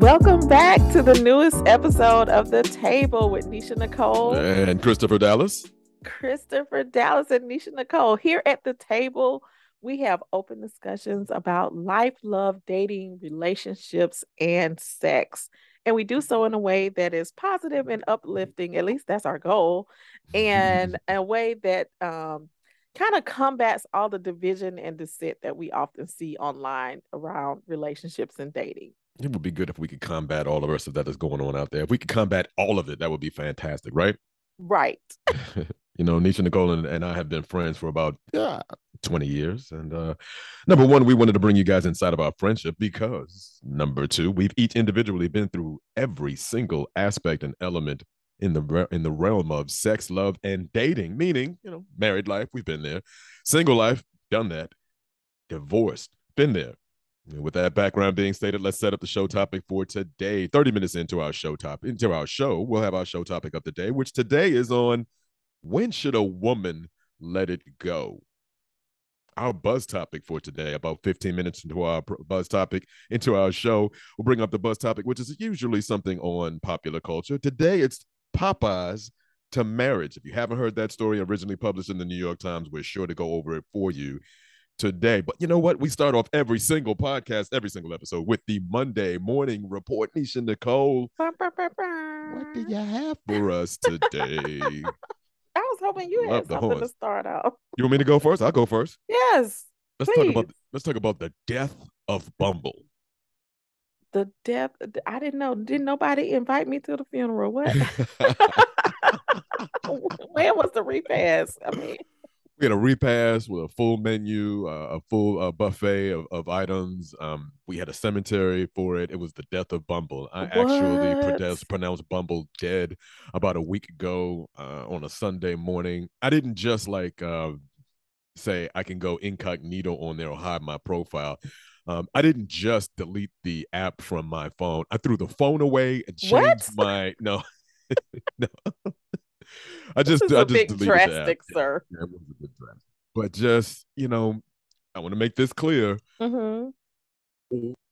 Welcome back to the newest episode of The Table with Neshia Nicole and Christopher Dallas. Christopher Dallas and Neshia Nicole. Here at the table, we have open discussions about life, love, dating, relationships, and sex. And we do so in a way that is positive and uplifting. At least that's our goal. And a way that um, kind of combats all the division and dissent that we often see online around relationships and dating. It would be good if we could combat all the rest of that that is going on out there. If we could combat all of it, that would be fantastic, right? Right. you know, Neshia Nicole and, and, I have been friends for about uh, 20 years. And uh, number one, we wanted to bring you guys inside of our friendship because number two, we've each individually been through every single aspect and element in the in the realm of sex, love, and dating. Meaning, you know, married life, we've been there. Single life, done that. Divorced, been there. With that background being stated, let's set up the show topic for today. 30 minutes into our show topic, into our show, we'll have our show topic of the day, which today is on when should a woman let it go? Our buzz topic for today, about 15 minutes into our buzz topic, into our show, we'll bring up the buzz topic, which is usually something on popular culture. Today, it's Popeyes to marriage. If you haven't heard that story originally published in the New York Times, we're sure to go over it for you today. But you know what? We start off every single podcast, every single episode with the Monday morning report. Neshia Nicole, what do you have for us today? I was hoping you Love had something to start off. You want me to go first? I'll go first. Yes. Let's please. talk about let's talk about the death of Bumble. The death. I didn't know. Didn't nobody invite me to the funeral? What? when was the repast? I mean we had a repast with a full menu, uh, a full uh, buffet of, of items. Um, we had a cemetery for it. It was the death of Bumble. I what? actually pronounced, pronounced Bumble dead about a week ago uh, on a Sunday morning. I didn't just like uh, say I can go incognito on there or hide my profile. Um, I didn't just delete the app from my phone. I threw the phone away and changed what? my no. no. I just, I just big drastic, sir. Yeah, it was a bit drastic. But just you know, I want to make this clear. Mm-hmm.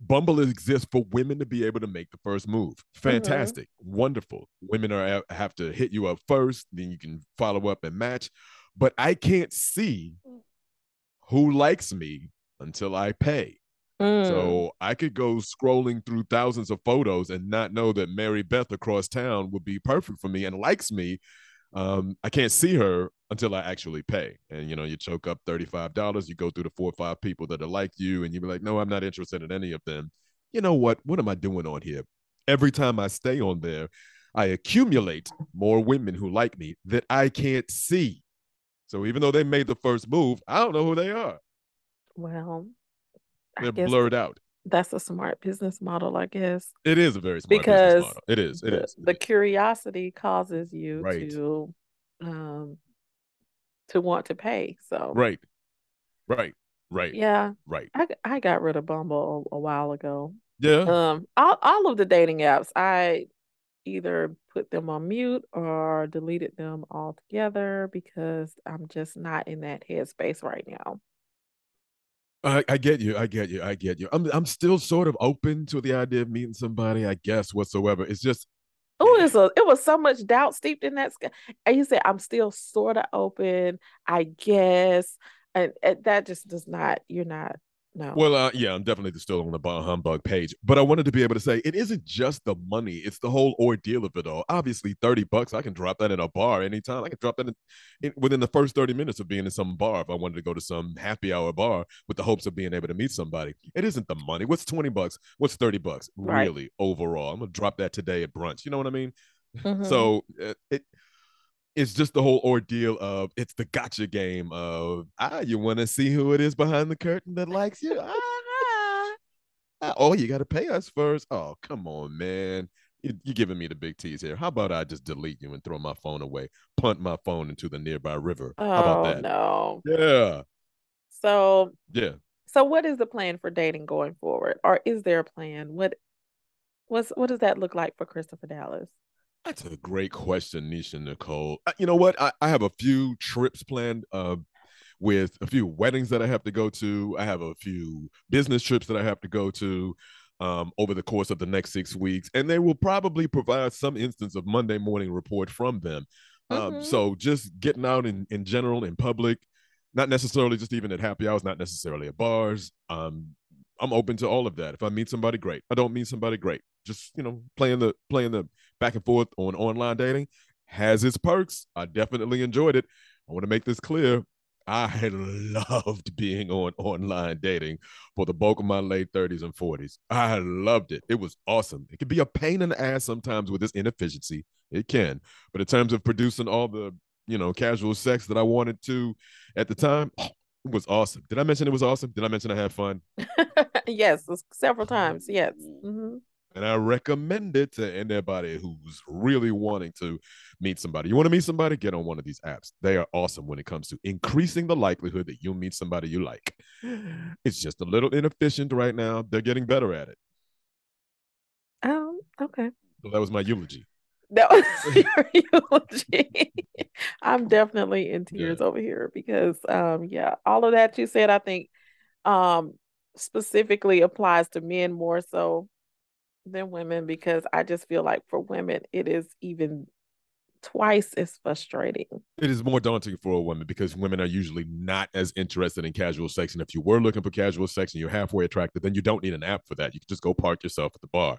Bumble exists for women to be able to make the first move. Mm-hmm. Fantastic, mm-hmm. wonderful. Women are have to hit you up first, then you can follow up and match. But I can't see who likes me until I pay. Mm. So I could go scrolling through thousands of photos and not know that Mary Beth across town would be perfect for me and likes me um, I can't see her until I actually pay. And you know, you choke up $35, you go through the four or five people that are like you, and you be like, no, I'm not interested in any of them. You know what? What am I doing on here? Every time I stay on there, I accumulate more women who like me that I can't see. So even though they made the first move, I don't know who they are. Well, they're blurred out that's a smart business model, I guess. It is a very smart because business model. It is. It the, is. It the is. curiosity causes you right. to um to want to pay. So right, right, right. Yeah, right. I I got rid of Bumble a, a while ago. Yeah. Um, all all of the dating apps, I either put them on mute or deleted them altogether because I'm just not in that headspace right now. I, I, get you. I get you. I get you. I'm I'm still sort of open to the idea of meeting somebody. I guess whatsoever. It's just. Oh, it's a, it was so much doubt steeped in that. And you said I'm still sort of open. I guess, and, and that just does not. You're not no. Well, uh, yeah, I'm definitely still on the Humbug page, but I wanted to be able to say it isn't just the money; it's the whole ordeal of it all. Obviously, thirty bucks, I can drop that in a bar anytime. I can drop that in, in, within the first thirty minutes of being in some bar if I wanted to go to some happy hour bar with the hopes of being able to meet somebody. It isn't the money. What's twenty bucks? What's thirty bucks? Right. Really, overall, I'm gonna drop that today at brunch. You know what I mean? Mm-hmm. So uh, it it's just the whole ordeal of it's the gotcha game of ah you want to see who it is behind the curtain that likes you? Ah, ah. oh you got to pay us first. Oh come on man. You, are giving me the big tease here. How about i just delete you and throw my phone away punt my phone into the nearby river? Oh, how about that? no. Yeah. So yeah. so what is the plan for dating going forward? Or is there a plan? What what's what does that look like for christopher dallas that's a great question, Neshia Nicole. Uh, you know what? I, I have a few trips planned uh, with a few weddings that I have to go to. I have a few business trips that I have to go to. um, over the course of the next six weeks, and they will probably provide some instance of Monday morning report from them. Um, Mhm. so just getting out in, in general in public, not necessarily just even at happy hours, not necessarily at bars. Um, I'm open to all of that. If I meet somebody, great. I don't meet somebody, great. Just you know, playing the playing the back and forth on online dating has its perks. I definitely enjoyed it. I want to make this clear. I loved being on online dating for the bulk of my late 30s and 40s. I loved it. It was awesome. It could be a pain in the ass sometimes with this inefficiency. It can. But in terms of producing all the, you know, casual sex that I wanted to at the time, oh, it was awesome. Did I mention it was awesome? Did I mention I had fun? yes, several times. Yes. hmm And I recommend it to anybody who's really wanting to meet somebody. You want to meet somebody? Get on one of these apps. They are awesome when it comes to increasing the likelihood that you'll meet somebody you like. It's just a little inefficient right now. They're getting better at it. Um. Okay. So that was my eulogy. That was your eulogy. I'm definitely in tears over here because, um, yeah, all of that you said, I think, um, specifically applies to men more so than women because I just feel like for women it is even twice as frustrating. It is more daunting for a woman because women are usually not as interested in casual sex. And if you were looking for casual sex and you're halfway attracted, then you don't need an app for that. You can just go park yourself at the bar.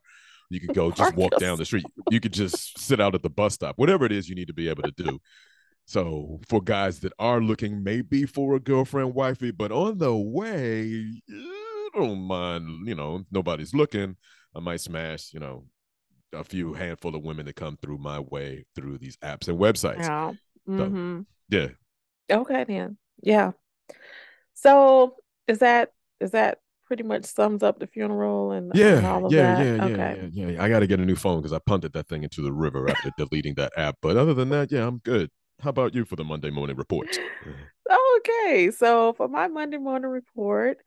You could go just walk down the street. You could just sit out at the bus stop, whatever it is you need to be able to do. So for guys that are looking maybe for a girlfriend, wifey, but on the way, I don't mind, you know, nobody's looking. I might smash, you know, a few handful of women that come through my way through these apps and websites. Yeah. hmm Yeah. Okay then. Yeah. So is that is that pretty much sums up the funeral and, and Yeah, all of yeah, that? yeah, yeah, okay. yeah, yeah. I got to get a new phone because I punted that thing into the river after deleting that app. But other than that, yeah, I'm good. How about you for the Monday morning report? Okay, so for my Monday morning report,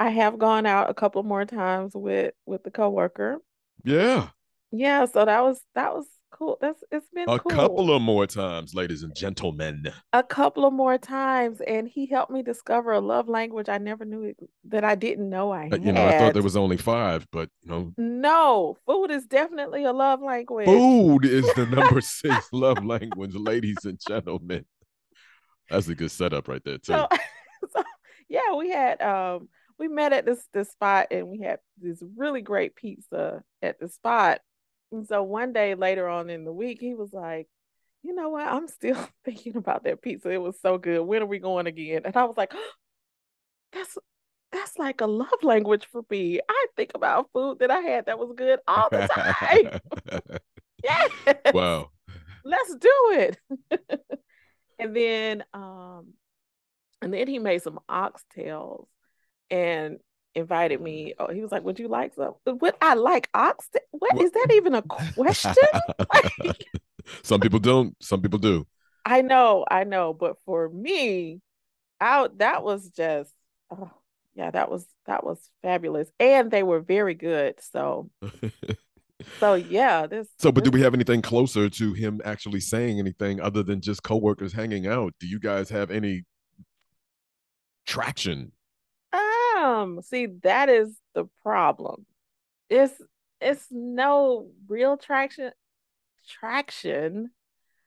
I have gone out a couple more times with with the coworker. Yeah, Yeah, so that was that was cool. That's it's been a cool. couple of more times, ladies and gentlemen. a couple of more times, and he helped me discover a love language I never knew that I didn't know I Uh, You know, I thought there was only five, but you know, No, food is definitely a love language. food is the number six love language, ladies and gentlemen. That's a good setup right there, too. So, so yeah, we had um we met at this this spot and we had this really great pizza at the spot. And so one day later on in the week, he was like, you know what? I'm still thinking about that pizza. It was so good. When are we going again? And I was like, that's that's like a love language for me. I think about food that I had that was good all the time. Yes. wow. let's do it. and then um and then he made some oxtails and invited me. Oh, he was like, Would you like some? Uh, Would I like oxtail? What What- is that even a question? Like, Some people don't, some people do. I know, I know, but for me, out that was just oh, yeah, that was that was fabulous. And they were very good. So so yeah, this So, but do we have anything closer to him actually saying anything other than just coworkers hanging out? Do you guys have any traction? Um, see, that is the problem. It's it's no real traction traction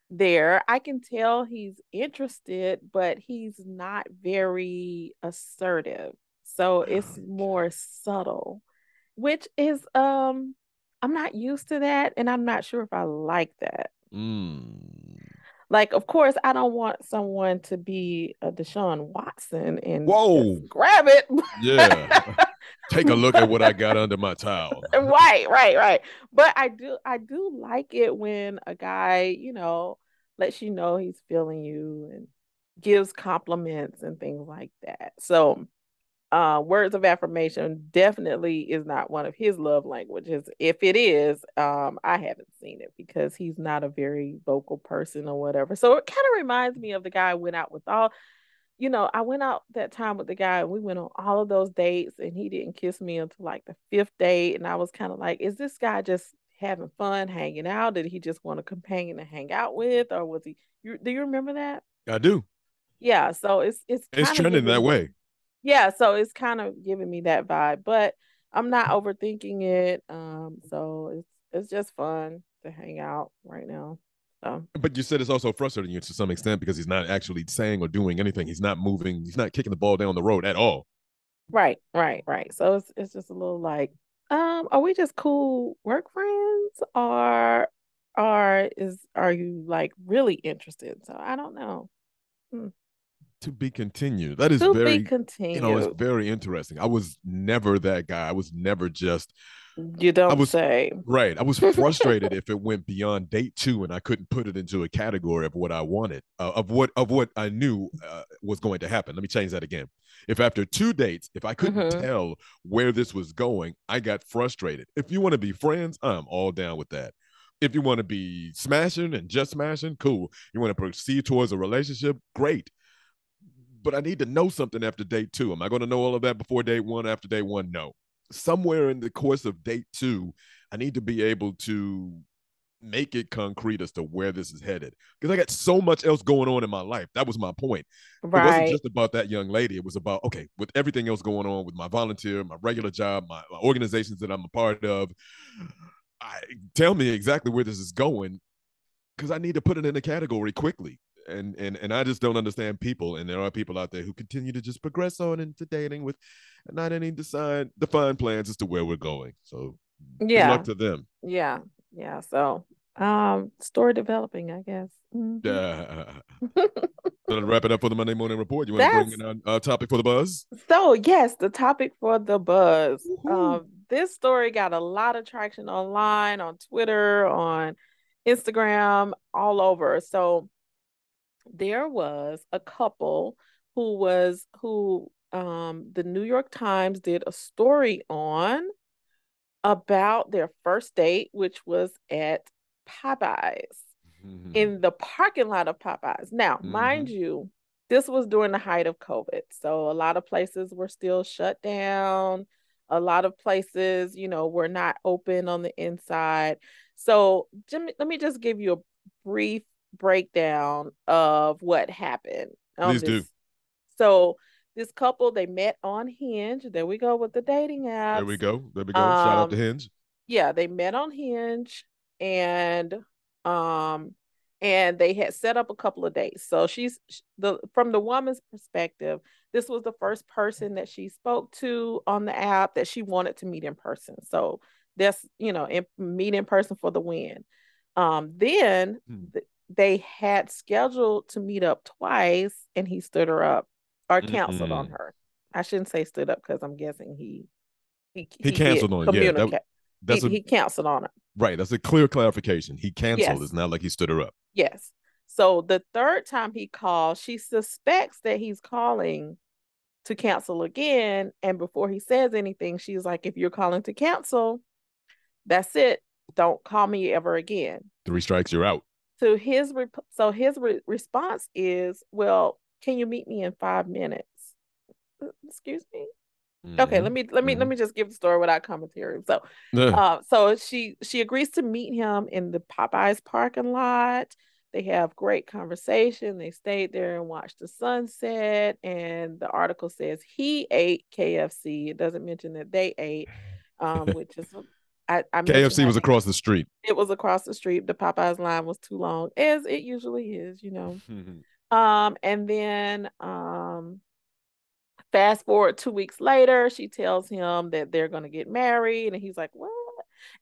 there. I can tell he's interested, but he's not very assertive. So it's Okay. more subtle, which is um I'm not used to that and I'm not sure if I like that. Mm. Like, of course, I don't want someone to be a Deshaun Watson and Whoa. grab it. Yeah. Take a look at what I got under my towel. right, right, right. But I do, I do like it when a guy, you know, lets you know he's feeling you and gives compliments and things like that. So, uh, words of affirmation definitely is not one of his love languages. If it is, um, I haven't seen it because he's not a very vocal person or whatever. So it kind of reminds me of the guy I went out with all, you know, I went out that time with the guy and we went on all of those dates and he didn't kiss me until like the fifth date. And I was kind of like, is this guy just having fun hanging out? Did he just want a companion to hang out with? Or was he, you, do you remember that? I do. Yeah. So it's, it's, It's trending that way. Yeah, so it's kind of giving me that vibe. But I'm not overthinking it. Um, so it's it's just fun to hang out right now. So. But you said it's also frustrating you to some extent because he's not actually saying or doing anything. He's not moving. He's not kicking the ball down the road at all. Right, right, right. So it's it's just a little like, um, are we just cool work friends, or or is are you like really interested? So I don't know. Hmm. To be continued. That is to very continued. You know, it's very interesting. I was never that guy. I was never just you don't I was, say. Right. I was frustrated if it went beyond date two and I couldn't put it into a category of what I wanted, uh, of what of what I knew uh, was going to happen. Let me change that again. If after two dates, if I couldn't mm-hmm. tell where this was going, I got frustrated. If you want to be friends, I'm all down with that. If you want to be smashing and just smashing, cool. You want to proceed towards a relationship, great. But I need to know something after date two. Am I going to know all of that before date one? After date one, no somewhere in the course of date two, I need to be able to make it concrete as to where this is headed. Because I got so much else going on in my life. That was my point. Right. It wasn't just about that young lady. It was about, okay, with everything else going on with my volunteer, my regular job, my, my organizations that I'm a part of, I, tell me exactly where this is going because I need to put it in a category quickly and and and I just don't understand people. And there are people out there who continue to just progress on into dating with not any design defined plans as to where we're going. So yeah, luck to them. Yeah, yeah. So um, story developing, I guess. Mm-hmm. Yeah. to wrap it up for the Monday morning report. You want That's... to bring in a, a, topic for the buzz? So yes, the topic for the buzz. Um, this story got a lot of traction online, on Twitter, on Instagram, all over. So there was a couple who was who um the New York Times did a story on about their first date, which was at Popeyes mm-hmm. in the parking lot of Popeyes. Now, mm-hmm. mind you, this was during the height of COVID. So a lot of places were still shut down. A lot of places, you know, were not open on the inside. So, Jimmy, let me just give you a brief breakdown of what happened. Please this. do. So this couple they met on Hinge. There we go with the dating app. There we go. There we go. Um, Shout out to um, Hinge. Yeah, they met on Hinge and um and they had set up a couple of dates. So she's the from the woman's perspective, this was the first person that she spoke to on the app that she wanted to meet in person. So that's you know, in, meet in person for the win. Um, then hmm they had scheduled to meet up twice and he stood her up or canceled mm-hmm. on her. I shouldn't say stood up because I'm guessing he he, he, he canceled on yeah that, that's he, a, he canceled on her. Right, that's a clear clarification. He canceled. Yes. It's not like he stood her up. Yes. So the third time he called, she suspects that he's calling to cancel again. And before he says anything, she's like, if you're calling to cancel, that's it. Don't call me ever again. Three strikes, you're out. So his re- so his re- response is, "Well, can you meet me in five minutes?" Uh, excuse me. Mm-hmm. Okay, let me let me mm-hmm. let me just give the story without commentary. So, uh, so she she agrees to meet him in the Popeyes parking lot. They have great conversation. They stayed there and watched the sunset. And the article says he ate KFC. It doesn't mention that they ate, um, which is I, I KFC was across the street. It was across the street. The Popeyes line was too long, as it usually is, you know. um, and then um, fast forward two weeks later, she tells him that they're gonna get married, and he's like, "What?"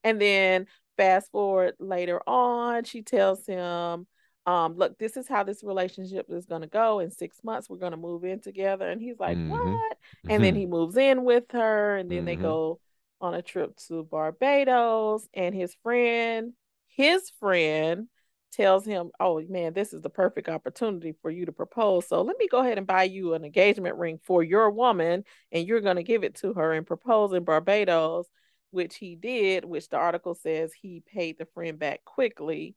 And then fast forward later on, she tells him, um, look, this is how this relationship is going to go. In six months, we're going to move in together. And he's like, mm-hmm. what? And mm-hmm. then he moves in with her, and then mm-hmm. they go on a trip to Barbados, and his friend, his friend, tells him, "Oh man, this is the perfect opportunity for you to propose. So let me go ahead and buy you an engagement ring for your woman, and you're going to give it to her and propose in Barbados." Which he did, which the article says he paid the friend back quickly.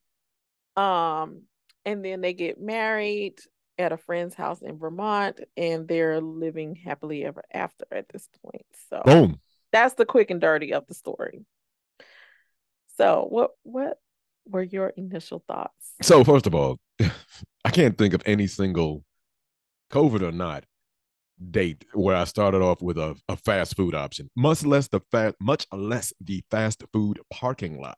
Um, and then they get married at a friend's house in Vermont, and they're living happily ever after at this point. So boom that's the quick and dirty of the story. So, what what were your initial thoughts? So, first of all, I can't think of any single COVID or not date where I started off with a, a fast food option, much less the fast, much less the fast food parking lot.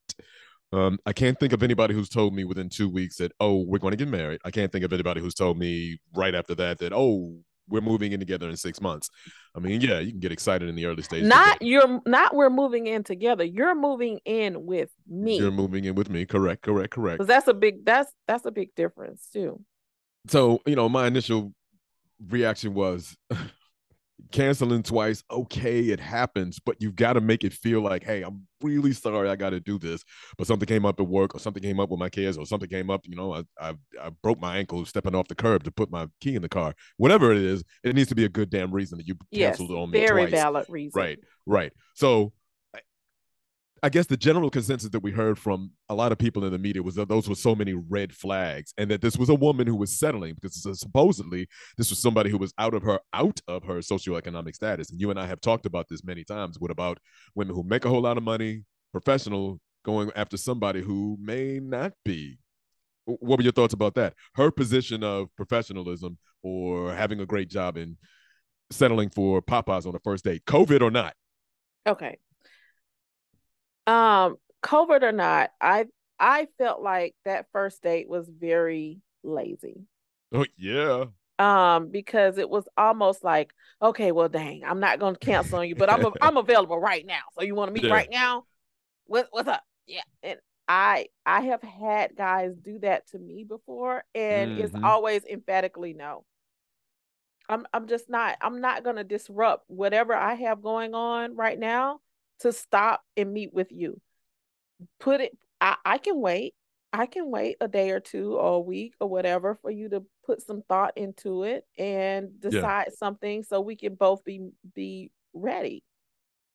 Um, I can't think of anybody who's told me within two weeks that, oh, we're going to get married. I can't think of anybody who's told me right after that that, oh, we're moving in together in six months. I mean, yeah, you can get excited in the early stages. Not you're not we're moving in together. You're moving in with me. You're moving in with me. Correct, correct, correct. That's a big that's that's a big difference too. So, you know, my initial reaction was canceling twice okay it happens but you've got to make it feel like hey i'm really sorry i got to do this but something came up at work or something came up with my kids or something came up you know I, I, I broke my ankle stepping off the curb to put my key in the car. Whatever it is it needs to be a good damn reason that you canceled yes, on me very twice. valid reason. Right right. So I guess the general consensus that we heard from a lot of people in the media was that those were so many red flags, and that this was a woman who was settling because supposedly this was somebody who was out of her out of her socioeconomic status. And you and I have talked about this many times. What about women who make a whole lot of money, professional, going after somebody who may not be? What were your thoughts about that? Her position of professionalism or having a great job in settling for Popeyes on the first date, COVID or not? Okay. Um, COVID or not, I I felt like that first date was very lazy. Oh yeah. Um, because it was almost like, okay, well, dang, I'm not gonna cancel on you, but I'm a, I'm available right now. So you want to meet yeah. right now? What what's up? Yeah, and I I have had guys do that to me before, and mm-hmm. it's always emphatically no. I'm I'm just not I'm not gonna disrupt whatever I have going on right now to stop and meet with you. Put it, I, I can wait. I can wait a day or two or a week or whatever for you to put some thought into it and decide yeah. something so we can both be be ready.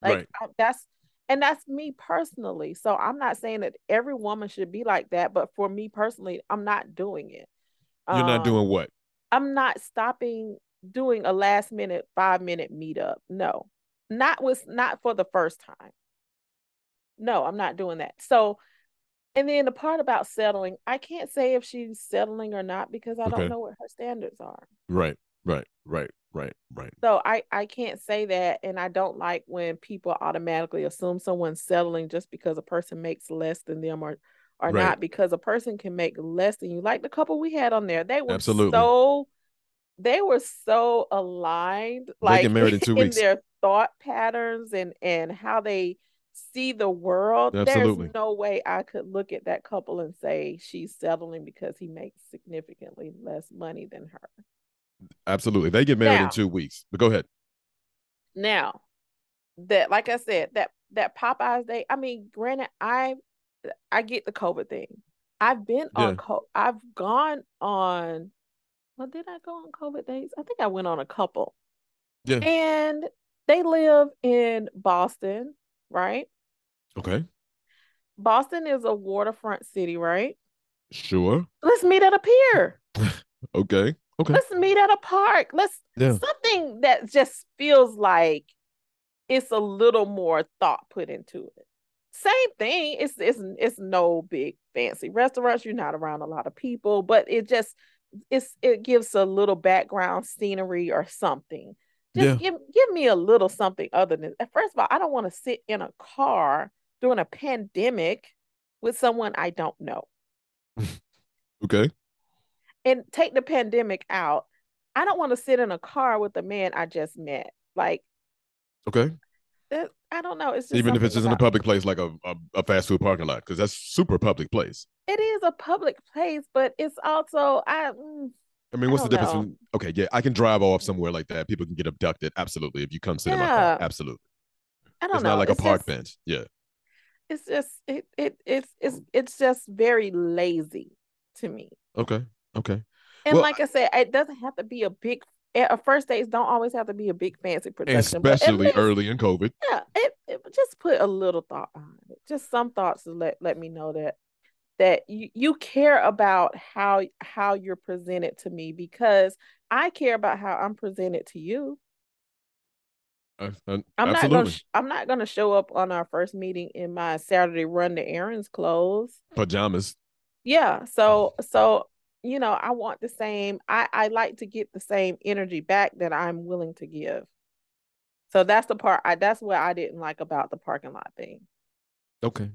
Like right. I, that's and that's me personally. So I'm not saying that every woman should be like that, but for me personally, I'm not doing it. You're um, not doing what? I'm not stopping doing a last minute, five minute meetup. No, not was not for the first time. No, I'm not doing that. So, and then the part about settling, I can't say if she's settling or not because I okay. don't know what her standards are. Right, right, right, right, right. So I I can't say that, and I don't like when people automatically assume someone's settling just because a person makes less than them or or right. not because a person can make less than you. Like the couple we had on there, they were Absolutely. so they were so aligned, like in, in their thought patterns and and how they see the world. Absolutely. There's no way I could look at that couple and say she's settling because he makes significantly less money than her. Absolutely. They get married now, in two weeks. But go ahead. Now, that like I said, that that Popeyes day, I mean, granted, I I get the COVID thing. I've been yeah. on co- I've gone on well, did I go on COVID dates? I think I went on a couple. Yeah. And they live in Boston, right? Okay. Boston is a waterfront city, right? Sure. Let's meet at a pier. okay. Okay. Let's meet at a park. Let's yeah. something that just feels like it's a little more thought put into it. Same thing. It's it's it's no big fancy restaurants. You're not around a lot of people, but it just it's it gives a little background scenery or something. Just yeah. give give me a little something other than first of all, I don't want to sit in a car during a pandemic with someone I don't know. okay. And take the pandemic out. I don't want to sit in a car with a man I just met. Like Okay. That, I don't know. It's even if it's just in a public place like a, a, a fast food parking lot, because that's super public place. It is a public place, but it's also I mm, I mean, what's I the difference? Okay, yeah, I can drive off somewhere like that. People can get abducted. Absolutely. If you come sit yeah. in my car, absolutely. I don't know. it's know. not like it's a park just, bench. Yeah. It's just it, it it's it's it's just very lazy to me. Okay. Okay. And well, like I said, it doesn't have to be a big a first dates don't always have to be a big fancy production. Especially least, early in COVID. Yeah. It, it just put a little thought on it. Just some thoughts to let let me know that that you, you care about how how you're presented to me because I care about how I'm presented to you. Uh, uh, I'm not gonna sh- I'm not gonna show up on our first meeting in my Saturday run the errands clothes pajamas. Yeah, so so you know, I want the same. I I like to get the same energy back that I'm willing to give. So that's the part. I that's what I didn't like about the parking lot thing. Okay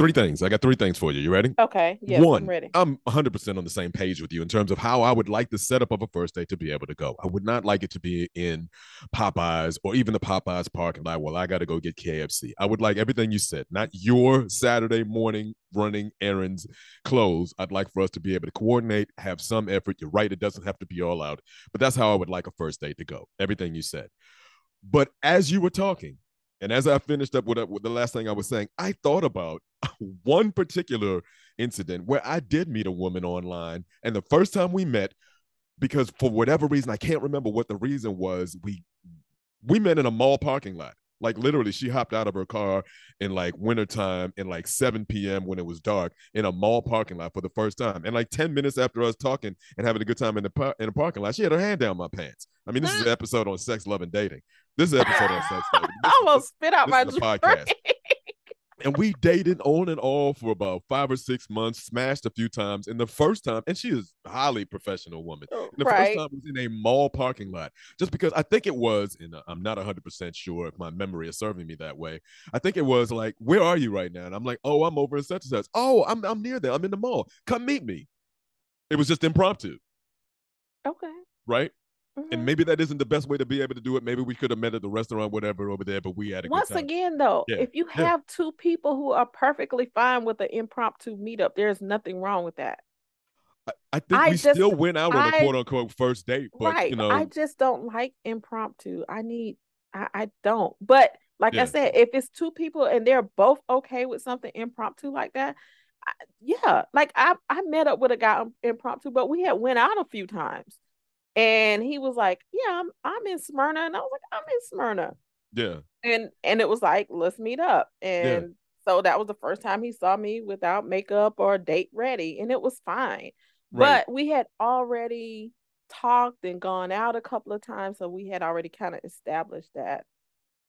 three things. I got three things for you. You ready? Okay. Yes, One, I'm ready. I'm 100% on the same page with you in terms of how I would like the setup of a first date to be able to go. I would not like it to be in Popeyes or even the Popeyes parking lot. Well, I got to go get KFC. I would like everything you said, not your Saturday morning running errands clothes. I'd like for us to be able to coordinate, have some effort. You're right. It doesn't have to be all out, but that's how I would like a first date to go. Everything you said. But as you were talking, and as I finished up with, uh, with, the last thing I was saying, I thought about one particular incident where I did meet a woman online. And the first time we met, because for whatever reason, I can't remember what the reason was, we we met in a mall parking lot. Like literally, she hopped out of her car in like wintertime in like 7 p.m. when it was dark in a mall parking lot for the first time. And like 10 minutes after us talking and having a good time in the par- in the parking lot, she had her hand down my pants. I mean, this is an episode on sex, love, and dating. This is an episode on sex, love. I almost spit out my podcast and we dated on and off for about five or six months, smashed a few times. And the first time, and she is a highly professional woman. Oh, and the right. first time was in a mall parking lot, just because I think it was, and uh, I'm not 100% sure if my memory is serving me that way. I think it was like, where are you right now? And I'm like, oh, I'm over in such and such. Oh, I'm, I'm near there. I'm in the mall. Come meet me. It was just impromptu. Okay. Right? Mm-hmm. And maybe that isn't the best way to be able to do it. Maybe we could have met at the restaurant, whatever, over there, but we had a Once again, though, yeah. if you have two people who are perfectly fine with an impromptu meetup, there's nothing wrong with that. I, I think I we just, still went out on I, a quote unquote first date, but right. you know, I just don't like impromptu. I need, I, I don't. But like yeah. I said, if it's two people and they're both okay with something impromptu like that, yeah, like I I met up with a guy impromptu, but we had went out a few times. And he was like, Yeah, I'm I'm in Smyrna. And I was like, I'm in Smyrna. Yeah. And and it was like, let's meet up. And yeah. so that was the first time he saw me without makeup or date ready. And it was fine. Right. But we had already talked and gone out a couple of times. So we had already kind of established that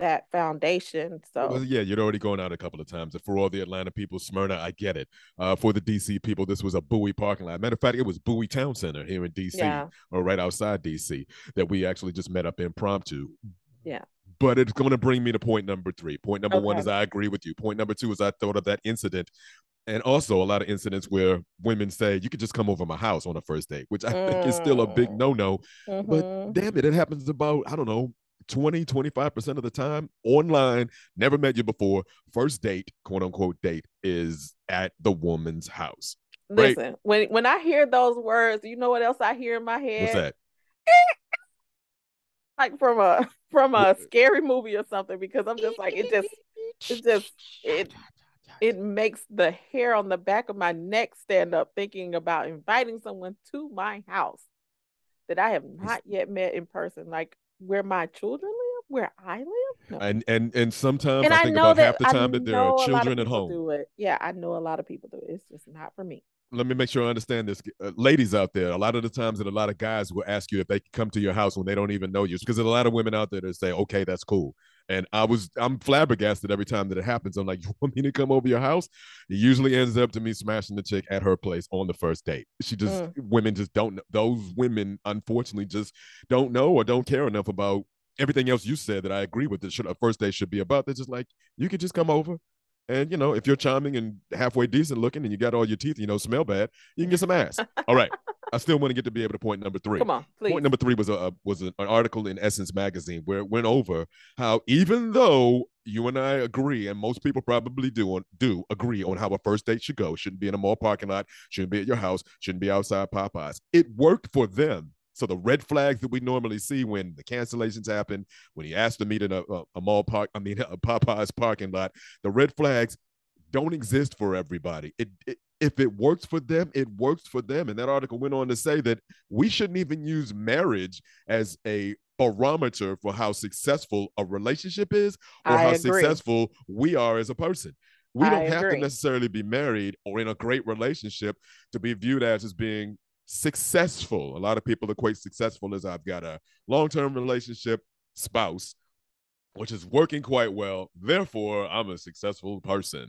that foundation. So well, yeah, you'd already gone out a couple of times. And for all the Atlanta people, Smyrna, I get it. Uh, for the DC people, this was a Bowie parking lot. Matter of fact, it was Bowie Town Center here in DC, yeah. or right outside DC, that we actually just met up impromptu. Yeah. But it's going to bring me to point number three. Point number okay. one is I agree with you. Point number two is I thought of that incident and also a lot of incidents where women say you could just come over my house on a first date which i think is still a big mm. no-no mm-hmm. but damn it it happens about i don't know 20, 25% of the time online, never met you before. First date, quote unquote date, is at the woman's house. Listen, right? when when I hear those words, you know what else I hear in my head? What's that? like from a from a scary movie or something, because I'm just like, it just it just it it makes the hair on the back of my neck stand up thinking about inviting someone to my house that I have not yet met in person. Like where my children live, where I live. No. And and and sometimes and I think I about half the time I that there are children at home. Do it. Yeah, I know a lot of people do it. It's just not for me. Let me make sure I understand this. Uh, ladies out there, a lot of the times that a lot of guys will ask you if they can come to your house when they don't even know you. Because there's a lot of women out there that say, okay, that's cool. And I was I'm flabbergasted every time that it happens. I'm like, you want me to come over your house? It usually ends up to me smashing the chick at her place on the first date. She just mm. women just don't know. those women unfortunately just don't know or don't care enough about everything else you said that I agree with that should a first date should be about. They're just like, you could just come over. And you know, if you're charming and halfway decent looking and you got all your teeth, you know, smell bad, you can get some ass. all right. I still want to get to be able to point number three. Come on, please. Point number three was a was an article in Essence magazine where it went over how even though you and I agree, and most people probably do on, do agree on how a first date should go, shouldn't be in a mall parking lot, shouldn't be at your house, shouldn't be outside Popeyes. It worked for them so the red flags that we normally see when the cancellations happen, when he asked to meet in a, a, a mall park, I mean a Popeyes parking lot, the red flags don't exist for everybody. It, it if it works for them, it works for them. And that article went on to say that we shouldn't even use marriage as a barometer for how successful a relationship is or I how agree. successful we are as a person. We don't have to necessarily be married or in a great relationship to be viewed as as being successful. A lot of people equate successful as I've got a long term relationship spouse, which is working quite well. Therefore, I'm a successful person.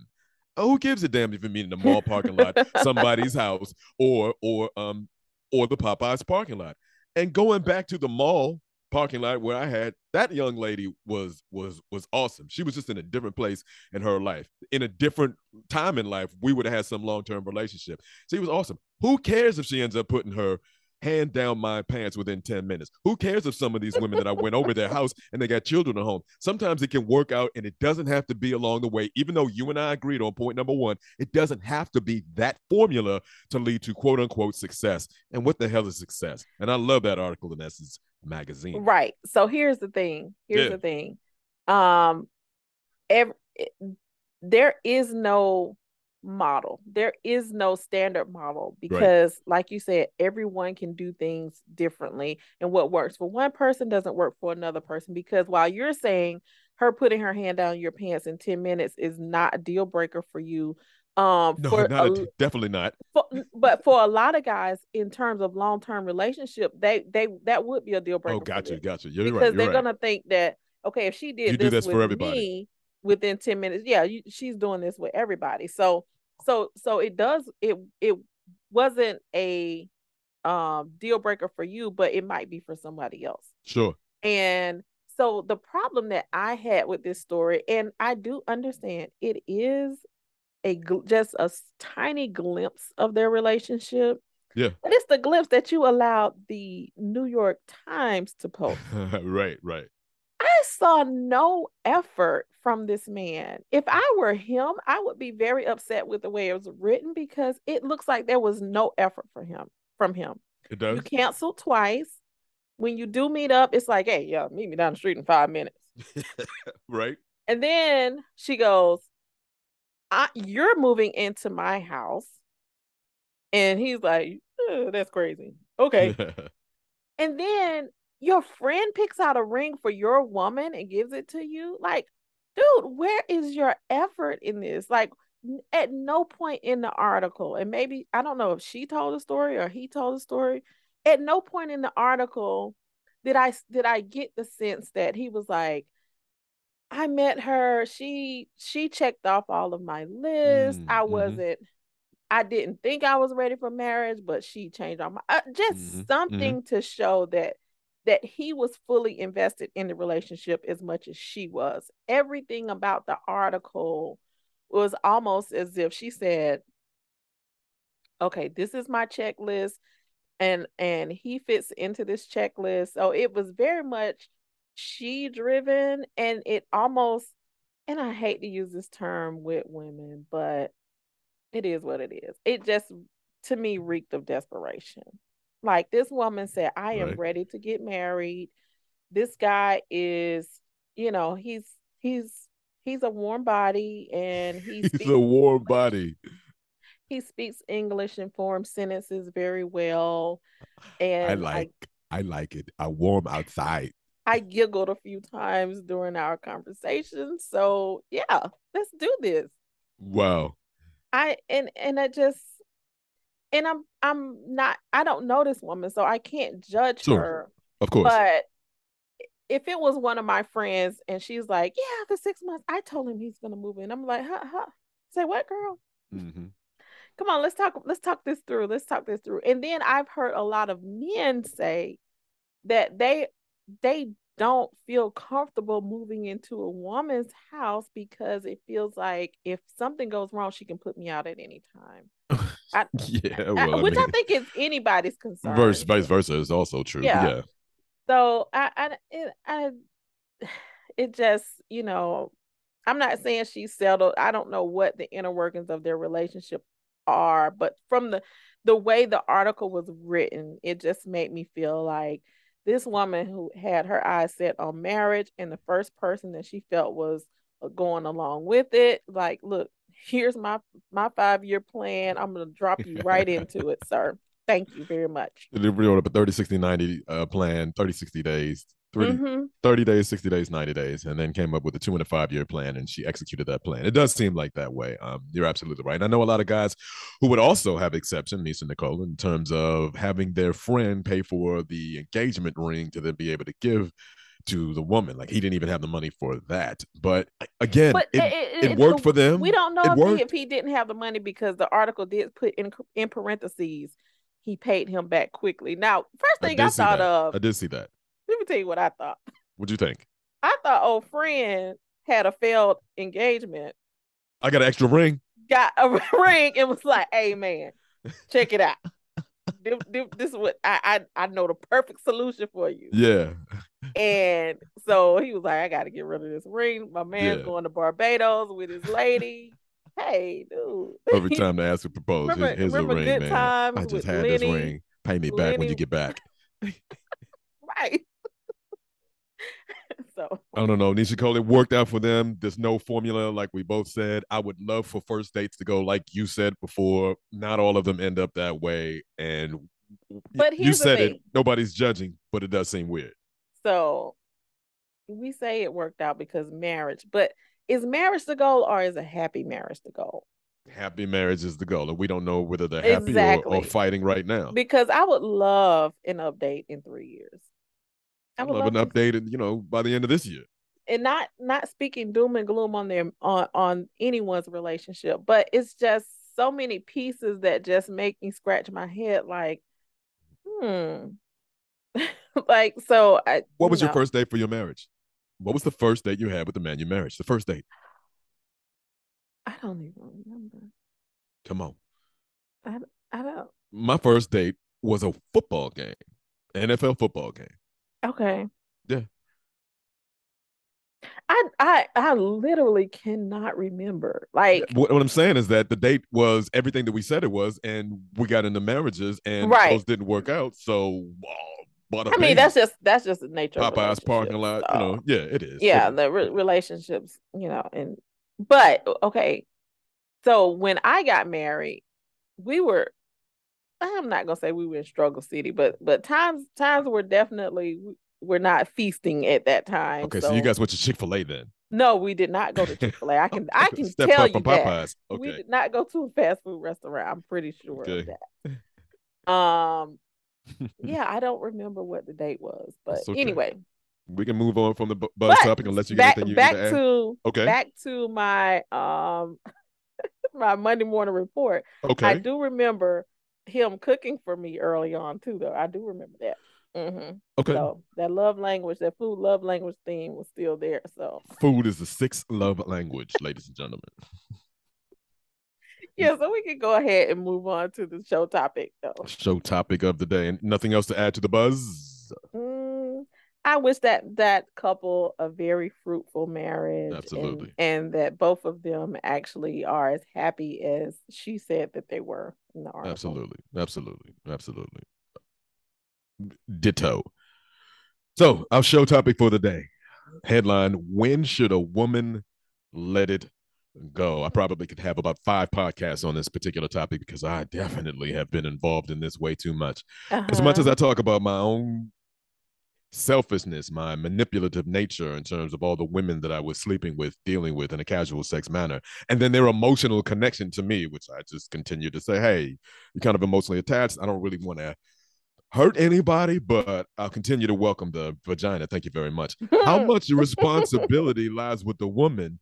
Oh, who gives a damn if you meet in the mall parking lot, somebody's house, or or um or the Popeyes parking lot? And going back to the mall parking lot where I had that young lady was was was awesome. She was just in a different place in her life. In a different time in life, we would have had some long-term relationship. She was awesome. Who cares if she ends up putting her hand down my pants within 10 minutes. Who cares if some of these women that I went over their house and they got children at home? Sometimes it can work out and it doesn't have to be along the way. Even though you and I agreed on point number one, it doesn't have to be that formula to lead to quote unquote success. And what the hell is success? And I love that article in Essence magazine. Right. So here's the thing. Here's yeah. the thing. Um every, there is no model. There is no standard model because, right. like you said, everyone can do things differently. And what works for one person doesn't work for another person. Because while you're saying her putting her hand down your pants in 10 minutes is not a deal breaker for you. Um, no, for not a, definitely not. For, but for a lot of guys, in terms of long term relationship, they they that would be a deal breaker. Oh, gotcha, gotcha. You're because right. You're they're right. gonna think that okay, if she did you this, this for everybody. me, within 10 minutes. Yeah you, she's doing this with everybody. So so so it does it it wasn't a um deal breaker for you but it might be for somebody else. Sure. And so the problem that i had with this story and i do understand it is a just a tiny glimpse of their relationship. Yeah. But it's the glimpse that you allowed the new york times to post. Right right I saw no effort from this man. If I were him, I would be very upset with the way it was written because it looks like there was no effort for him from him. It does. You canceled twice. When you do meet up, it's like, hey, yeah, meet me down the street in five minutes. right. And then she goes, You're moving into my house. And he's like, That's crazy. Okay. and then your friend picks out a ring for your woman and gives it to you like dude where is your effort in this like at no point in the article and maybe i don't know if she told the story or he told the story at no point in the article did i did i get the sense that he was like i met her she she checked off all of my list mm, i mm-hmm. wasn't i didn't think i was ready for marriage but she changed all my uh, just mm-hmm, something mm-hmm. to show that that he was fully invested in the relationship as much as she was. Everything about the article was almost as if she said, "Okay, this is my checklist." And and he fits into this checklist. So it was very much she driven and it almost and I hate to use this term with women, but it is what it is. It just to me reeked of desperation. Like this woman said, I am right. ready to get married. This guy is, you know, he's he's he's a warm body and he's a warm body. He speaks English and form sentences very well. And I like I, I like it. I warm outside. I giggled a few times during our conversation. So yeah, let's do this. Wow. I and and I just and I'm I'm not I don't know this woman, so I can't judge sure. her. Of course. But if it was one of my friends and she's like, Yeah, for six months, I told him he's gonna move in. I'm like, huh, huh. Say what, girl? Mm-hmm. Come on, let's talk, let's talk this through. Let's talk this through. And then I've heard a lot of men say that they they don't feel comfortable moving into a woman's house because it feels like if something goes wrong, she can put me out at any time. I, yeah, well, I, which I, mean, I, think is anybody's concern. Verse, vice versa is also true. Yeah. yeah. So I, I, it, I, it just, you know, I'm not saying she's settled. I don't know what the inner workings of their relationship are, but from the the way the article was written, it just made me feel like this woman who had her eyes set on marriage and the first person that she felt was uh, going along with it, like, look, here's my my five year plan. I'm gonna drop you right into it, sir. Thank you very much. They wrote up a 30, 60, 90 uh, plan, 30, 60 days, 30, mm-hmm. 30 days, 60 days, 90 days, and then came up with a two and a five year plan and she executed that plan. It does seem like that way. Um, you're absolutely right. And I know a lot of guys who would also have exception, Neshia Nicole, in terms of having their friend pay for the engagement ring to then be able to give to the woman. Like he didn't even have the money for that. But again, But it, it, it worked for them. We don't know It if he, if he didn't have the money because the article did put in in parentheses he paid him back quickly. Now, first thing did I, thought that. of, I did see that. let me tell you what I thought. What'd you think? I thought old friend had a failed engagement, I got an extra ring. got a ring, and was like, "Hey man, check it out. This, this, this is what I, I I know the perfect solution for you." Yeah. And so he was like, I got to get rid of this ring. My man's Yeah. going to Barbados with his lady. hey, dude. Every time they ask to propose, Remember- here's remember ring, man. I just had this ring. Pay me back when you get back. right. So I don't know. Neshia Nicole, it worked out for them. There's no formula, like we both said. I would love for first dates to go like you said before. Not all of them end up that way. And But you said it. Nobody's judging, but it does seem weird. so we say it worked out because marriage, but is marriage the goal or is a happy marriage the goal? Happy marriage is the goal, and we don't know whether they're happy or, or fighting right now. Because I would love an update in three years. I would love an update, and you know, by the end of this year. and not not speaking doom and gloom on their on on anyone's relationship, but it's just so many pieces that just make me scratch my head like, hmm. like so I What you was your first date for your marriage? What was the first date you had with the man you married? The first date. I don't even remember. Come on. I I don't My first date was a football game, NFL football game. Okay. Yeah. I I I literally cannot remember. Like What, what I'm saying is that the date was everything that we said it was, and we got into marriages, and Right. those didn't work out. So, uh, a I mean baby. that's just that's just the nature of Popeyes parking lot. You know, yeah, it is. yeah It the re- relationships you know and but okay so when i got married we were i'm not gonna say we were in struggle city but but times times were definitely we're not feasting at that time Okay, so, you guys went to Chick Fil A then. no we did not go to chick-fil-a i can i can Step tell you that Popeyes. we did not go to a fast food restaurant i'm pretty sure Okay. of that um yeah i don't remember what the date was but okay. anyway we can move on from the bu- buzz but topic unless you got back, anything you back to add. Okay, back to my um my Monday morning report. okay. I do remember him cooking for me early on too, though. I do remember that. hmm okay. So that love language, that food love language theme was still there. So Food is the sixth love language, ladies and gentlemen. yeah, so we can go ahead and move on to the show topic though. Show topic of the day, and nothing else to add to the buzz. Mm, I wish that that couple a very fruitful marriage, and- Absolutely. and, that both of them actually are as happy as she said that they were in the article. Absolutely, absolutely, absolutely. Ditto. So, our show topic for the day headline When should a woman let it go? I probably could have about five podcasts on this particular topic because I definitely have been involved in this way too much. As much as Uh-huh. I talk about my own selfishness, my manipulative nature in terms of all the women that I was sleeping with, dealing with in a casual sex manner, and then their emotional connection to me, which I just continue to say, hey, you're kind of emotionally attached. I don't really want to hurt anybody, but I'll continue to welcome the vagina. Thank you very much. How much responsibility lies with the woman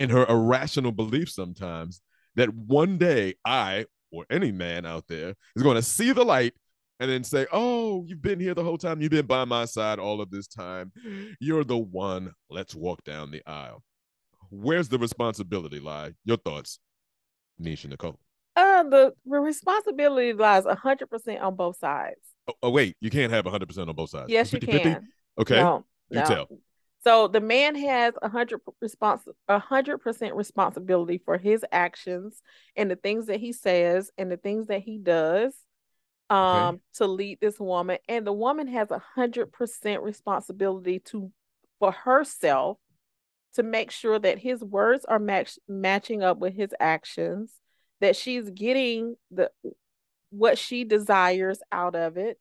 in her irrational belief sometimes that one day I or any man out there is going to see the light and then say, Oh, you've been here the whole time. You've been by my side all of this time. You're the one. Let's walk down the aisle. Where's the responsibility lie? Your thoughts, Neshia Nicole. Uh, the the responsibility lies hundred percent on both sides. Oh, oh, wait, you can't have 100% on both sides. Yes, you 50-50? can. Okay. No, You no. tell. So the man has a hundred respons a hundred percent responsibility for his actions and the things that he says and the things that he does um to lead this woman. And the woman has a hundred percent responsibility to for herself to make sure that his words are match matching up with his actions, that she's getting the what she desires out of it.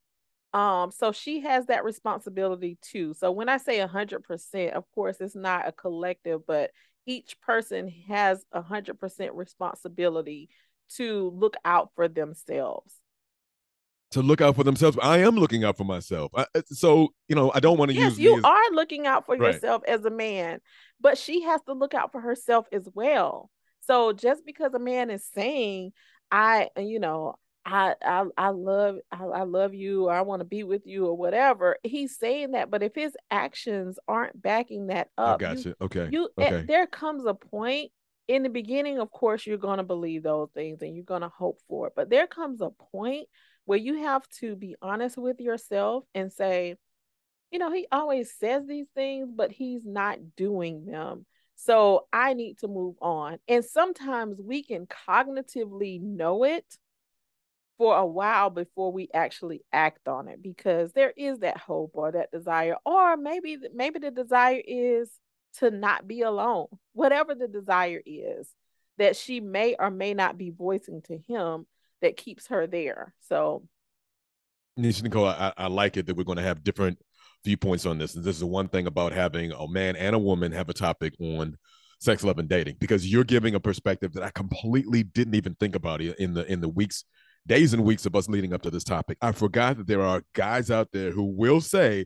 Um, so she has that responsibility too. So when I say a hundred percent, of course, it's not a collective, but each person has a hundred percent responsibility to look out for themselves. To look out for themselves. I am looking out for myself. I, so, you know, I don't want to yes, use you as, are looking out for Right. yourself as a man, but she has to look out for herself as well. So just because a man is saying, I, you know, I I I love I, I love you or I want to be with you or whatever, he's saying that, but if his actions aren't backing that up, got you you. Okay. you eh, okay. there comes a point in the beginning of course you're going to believe those things and you're going to hope for it but there comes a point where you have to be honest with yourself and say you know he always says these things but he's not doing them. So i need to move on. And sometimes we can cognitively know it for a while before we actually act on it because there is that hope or that desire or maybe maybe the desire is to not be alone whatever the desire is that she may or may not be voicing to him that keeps her there so Neshia Nicole, I, I like it that we're going to have different viewpoints on this. And this is the one thing about having a man and a woman have a topic on sex, love, and dating, because you're giving a perspective that I completely didn't even think about in the in the weeks, days and weeks of us leading up to this topic. I forgot that there are guys out there who will say,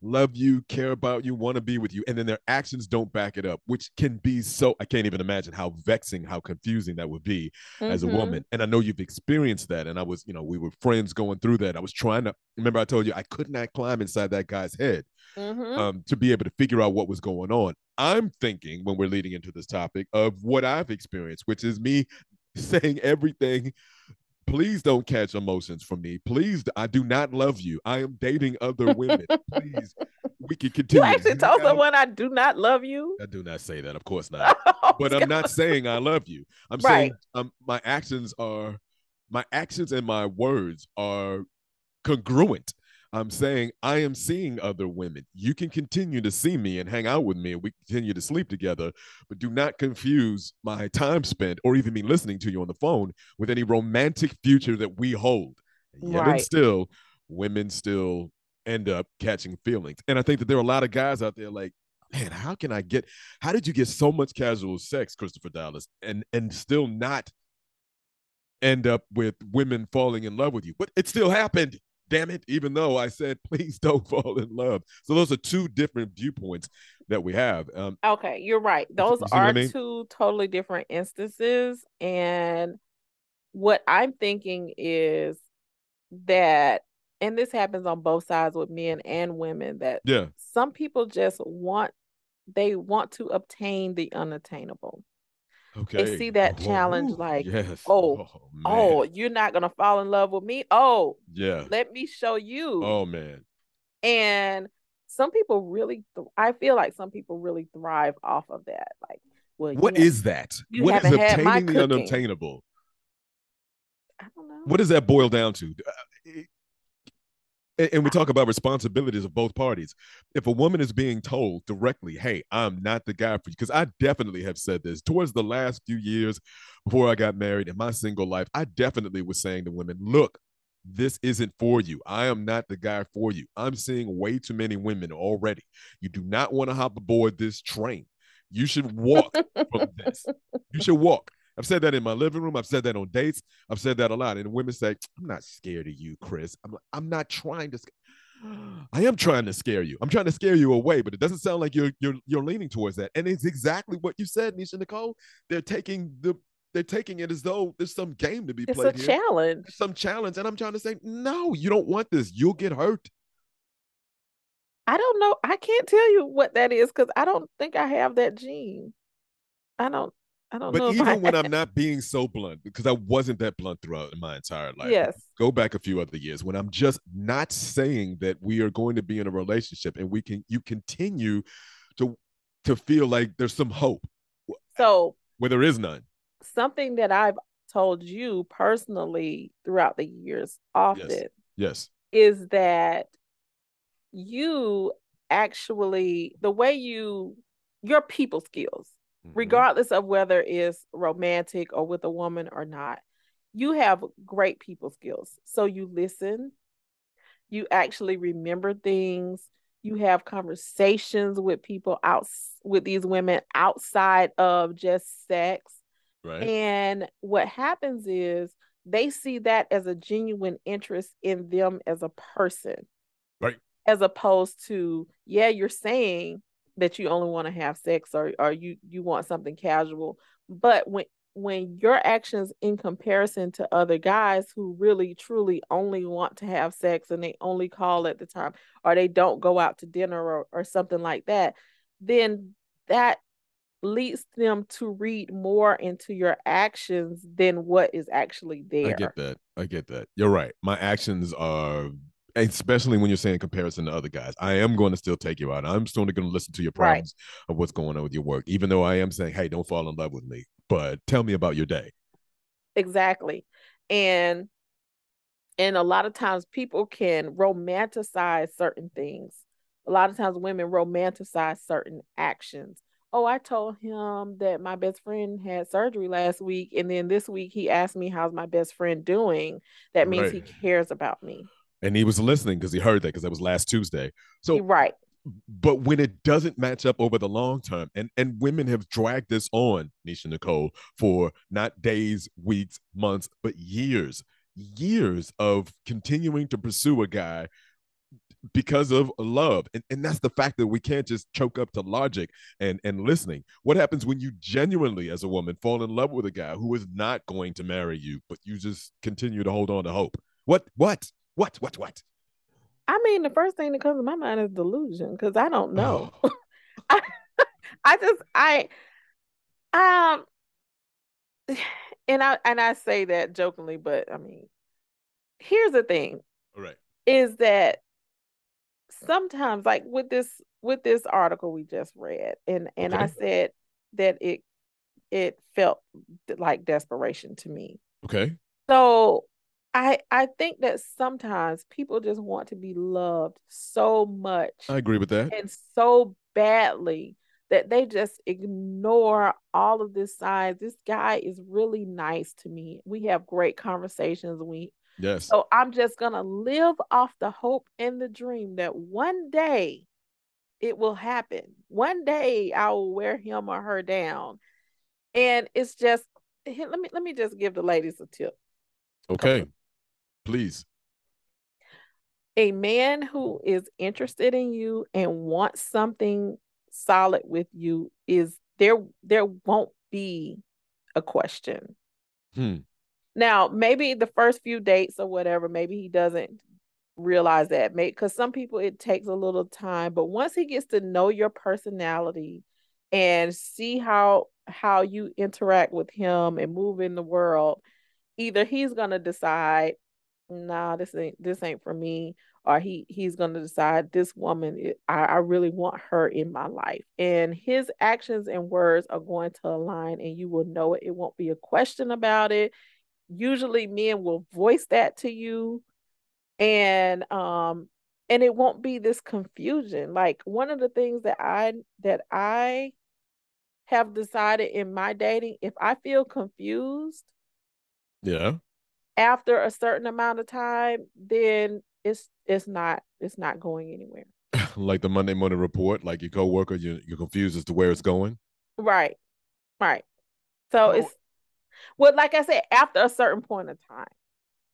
love you, care about you, want to be with you, and then their actions don't back it up, which can be so I can't even imagine how vexing, how confusing that would be as a mhm. woman. And I know you've experienced that. And I was, you know, we were friends going through that. I was trying to remember I told you I could not climb inside that guy's head Mhm. um, to be able to figure out what was going on. I'm thinking when we're leading into this topic of what I've experienced, which is me saying everything. Please don't catch emotions from me. Please, I do not love you. I am dating other women. Please, we can continue. you actually Hang told someone i do not love you I do not say that, of course not. But I'm not saying I love you. I'm saying um, my actions are, my actions and my words are congruent. I'm saying I am seeing other women. You can continue to see me and hang out with me, and we continue to sleep together, but do not confuse my time spent or even me listening to you on the phone with any romantic future that we hold. Yet and still, women still end up catching feelings. And I think that there are a lot of guys out there like, man, how can I get how did you get so much casual sex, Christopher Dallas, and and still not end up with women falling in love with you? But it still happened. Damn it, even though I said please don't fall in love. So those are two different viewpoints that we have. Um, Okay, you're right. Those you what I are mean? two totally different instances. And what I'm thinking is that, and this happens on both sides with men and women, that yeah. some people just want, they want to obtain the unattainable. Okay. see that Oh, challenge like, yes. Oh, oh, man. Oh, you're not to fall in love with me? Oh, yeah. let me show you. Oh man. And some people really, th- I feel like some people really thrive off of that. Like, well, What have- that? you What is haven't had my obtaining the cooking. unobtainable? I don't know. What does that boil down to? Uh, And we talk about responsibilities of both parties. If a woman is being told directly, "Hey, I'm not the guy for you," because I definitely have said this towards the last few years before I got married in my single life, I definitely was saying to women, "Look, this isn't for you. I am not the guy for you. I'm seeing way too many women already. You do not want to hop aboard this train. You should walk from this. You should walk." I've said that in my living room. I've said that on dates. I've said that a lot. And women say, I'm not scared of you, Chris. I'm like, I'm not trying to sc- I am trying to scare you. I'm trying to scare you away, but it doesn't sound like you're you're you're leaning towards that. And it's exactly what you said, Neshia Nicole. They're taking the they're taking it as though there's some game to be It's a played here, challenge. some challenge. And I'm trying to say, no, you don't want this. You'll get hurt. I don't know. I can't tell you what that is because I don't think I have that gene. I don't. I don't know. But I even when I'm not being so blunt, because I wasn't that blunt throughout my entire life. yes, go back a few other years when I'm just not saying that we are going to be in a relationship and we can you continue to to feel like there's some hope so where there is none. something that I've told you personally throughout the years often Yes. is that you actually the way you your people skills Mhm. regardless of whether it's romantic or with a woman or not you have great people skills so you listen you actually remember things you have conversations with people out with these women outside of just sex Right. and what happens is they see that as a genuine interest in them as a person. Right. As opposed to, yeah, you're saying that you only want to have sex or or you you want something casual, but when when your actions in comparison to other guys who really truly only want to have sex and they only call at the time or they don't go out to dinner or, or something like that then that leads them to read more into your actions than what is actually there. I get that. I get that. You're right. My actions are especially when you're saying comparison to other guys. I am going to still take you out. I'm still going to listen to your problems right. of what's going on with your work, even though I am saying, hey, don't fall in love with me. But tell me about your day. Exactly. And and a lot of times people can romanticize certain things. A lot of times women romanticize certain actions oh, I told him that my best friend had surgery last week. And then this week he asked me, how's my best friend doing? That means right. he cares about me. And he was listening because he heard that because that was last Tuesday. So, right. But when it doesn't match up over the long term, and, and women have dragged this on, Neshia Nicole, for not days, weeks, months, but years, years of continuing to pursue a guy because of love. And, and that's the fact that we can't just choke up to logic and, and listening. What happens when you genuinely, as a woman, fall in love with a guy who is not going to marry you, but you just continue to hold on to hope? What, what, what, what, what? I mean, the first thing that comes to my mind is delusion because I don't know. Oh. I, I just, I, um, and I and I say that jokingly, but I mean, here's the thing. All right. Is that sometimes like with this with this article we just read and and okay. I said that it it felt like desperation to me. Okay. So I I think that sometimes people just want to be loved so much. I agree with that. And so badly that they just ignore all of this signs. This guy is really nice to me. We have great conversations. We Yes. So I'm just going to live off the hope and the dream that one day it will happen. One day I will wear him or her down. And it's just let me let me just give the ladies a tip. Okay. Please. A man who is interested in you and wants something solid with you is there there won't be a question. Hmm. Now, maybe the first few dates or whatever, maybe he doesn't realize that. Because some people it takes a little time, but once he gets to know your personality and see how how you interact with him and move in the world, either he's gonna decide, nah, this ain't this ain't for me, or he he's gonna decide this woman, I, I really want her in my life. And his actions and words are going to align, and you will know it. It won't be a question about it usually men will voice that to you and um and it won't be this confusion like one of the things that i that i have decided in my dating if i feel confused yeah after a certain amount of time then it's it's not it's not going anywhere like the monday morning report like your coworker you, you're confused as to where it's going right right so oh. it's well, like I said, after a certain point of time.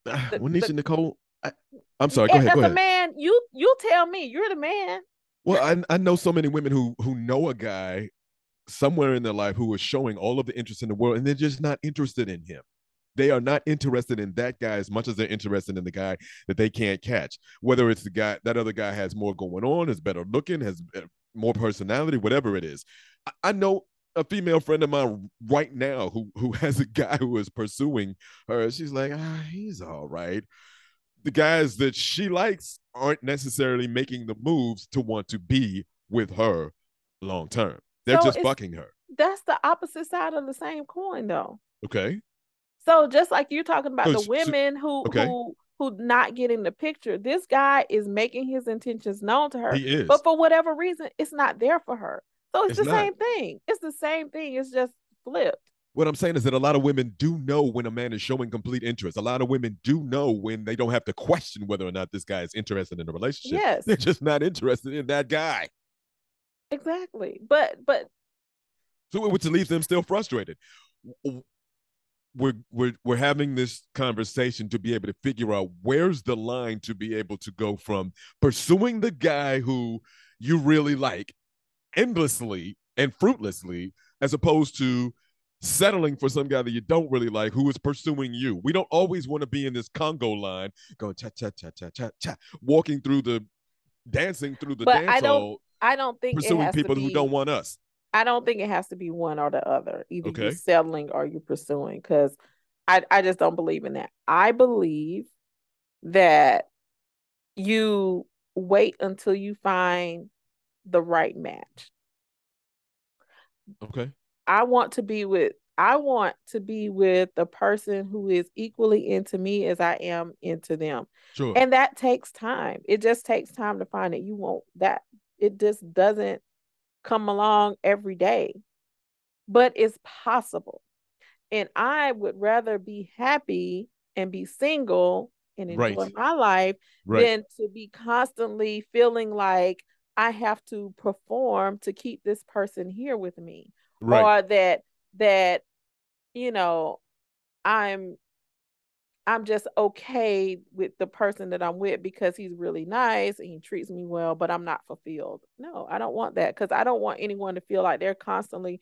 The, when Neshia Nicole, I, am sorry. Go ahead. As go a man, you you tell me. You're the man. Well, I I know so many women who who know a guy somewhere in their life who is showing all of the interest in the world, and they're just not interested in him. They are not interested in that guy as much as they're interested in the guy that they can't catch. Whether it's the guy that other guy has more going on, is better looking, has more personality, whatever it is. I, I know a female friend of mine right now who who has a guy who is pursuing her. She's like, ah, he's all right. The guys that she likes aren't necessarily making the moves to want to be with her long term. They're so just bucking her. That's the opposite side of the same coin, though. Okay. So just like you're talking about so, the women who okay. who who not getting the picture, this guy is making his intentions known to her. He is. But for whatever reason, it's not there for her. So it's, it's the not. same thing. It's the same thing. It's just flipped. What I'm saying is that a lot of women do know when a man is showing complete interest. A lot of women do know when they don't have to question whether or not this guy is interested in a relationship. Yes. They're just not interested in that guy. Exactly. But but so which leaves them still frustrated. We're we're we're having this conversation to be able to figure out where's the line to be able to go from pursuing the guy who you really like endlessly and fruitlessly as opposed to settling for some guy that you don't really like who is pursuing you. We don't always want to be in this Congo line going cha cha cha cha cha cha walking through the dancing through the But dance I don't- hall I don't think pursuing people who don't want us. I don't think it has to be one or the other. Either you're settling or you're pursuing, because I, I just don't believe in that. I believe that you wait until you find the right match. Okay. I want to be with I want to be with the person who is equally into me as I am into them. Sure. And that takes time. It just takes time to find it. You won't that it just doesn't come along every day. But it's possible. And I would rather be happy and be single and enjoy Right. my life right. than to be constantly feeling like I have to perform to keep this person here with me right. or that that you know i'm i'm just okay with the person that i'm with because he's really nice and he treats me well but i'm not fulfilled no i don't want that because i don't want anyone to feel like they're constantly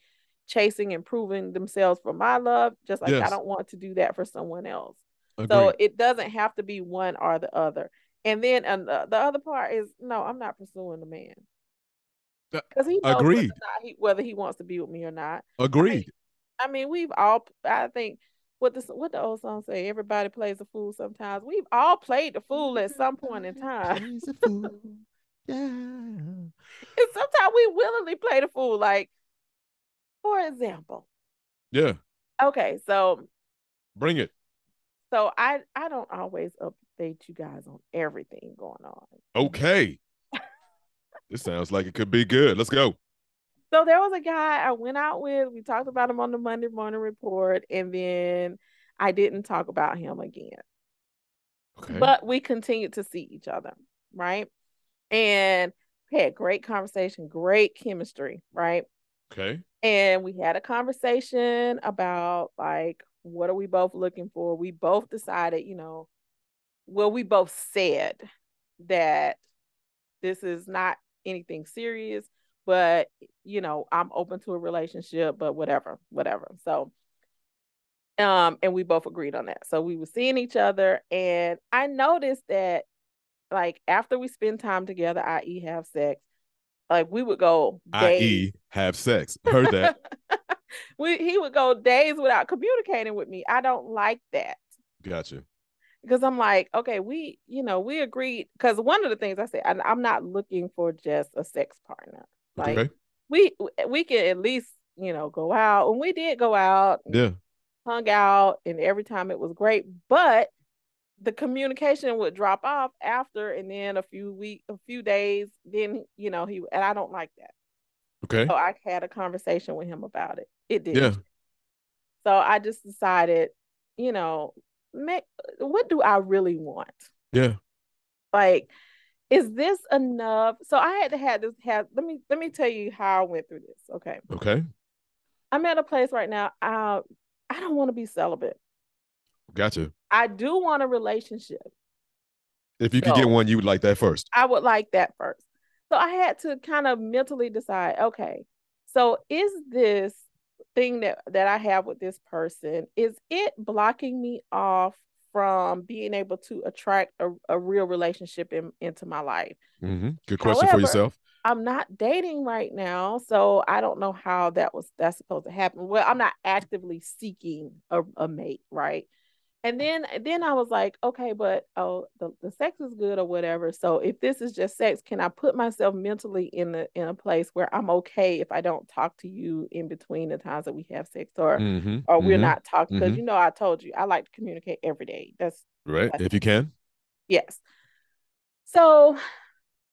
chasing and proving themselves for my love just like i don't want to do that for someone else Agreed. so it doesn't have to be one or the other and then and the, the other part is no i'm not pursuing the man because he knows whether, agreed. not he, whether he wants to be with me or not Agreed. I mean, we've all. I think what the what the old song say. Everybody plays a fool sometimes. We've all played the fool at some point in time, Plays a fool. Yeah. and sometimes we willingly play the fool. Like, for example, Yeah. okay, so Bring it. so I I don't always update you guys on everything going on. Okay. this sounds like it could be good. Let's go. So there was a guy I went out with. We talked about him on the Monday morning report, and then I didn't talk about him again. Okay. but we continued to see each other, right? And we had great conversation, great chemistry, right? okay. And we had a conversation about like what are we both looking for? We both decided, you know, well, we both said that this is not anything serious, but you know, I'm open to a relationship, but whatever, whatever. So um, and we both agreed on that. So we were seeing each other, and I noticed that like after we spend time together, i.e., have sex, like we would go. I.e. have sex. Heard that. we he would go days without communicating with me. I don't like that Gotcha. because I'm like, okay, we, you know, we agreed. Because one of the things I said, I, I'm not looking for just a sex partner. Like okay. we we can at least you know go out, and we did go out, Yeah. hung out, and every time it was great, but the communication would drop off after, and then a few week, a few days, then you know he and I don't like that. Okay. So I had a conversation with him about it. It did. Yeah. So I just decided, you know, make, what do I really want? Yeah. Like, is this enough? So I had to have this have let me let me tell you how I went through this. Okay. Okay. I'm at a place right now. I I don't want to be celibate. Gotcha. I do want a relationship. If you could get one, you would like that first. I would like that first. So I had to kind of mentally decide, okay, so is this thing that that I have with this person, is it blocking me off from being able to attract a, a real relationship in, into my life? hmm Good question However- for yourself. I'm not dating right now, so I don't know how that was that's supposed to happen. Well, I'm not actively seeking a, a mate, right? And then then I was like, okay, but oh, the, the sex is good or whatever. So if this is just sex, can I put myself mentally in a in a place where I'm okay if I don't talk to you in between the times that we have sex or hmm or we're mhm. not talking? Because mhm. you know I told you I like to communicate every day. That's Right. If you can. Yes. So,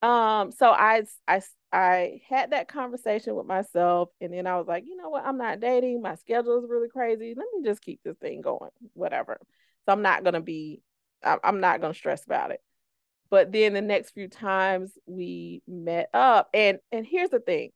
um, so I, I, I had that conversation with myself, and then I was like, you know what? I'm not dating. My schedule is really crazy. Let me just keep this thing going, whatever. So I'm not gonna be, I'm not gonna stress about it. But then the next few times we met up, and and here's the thing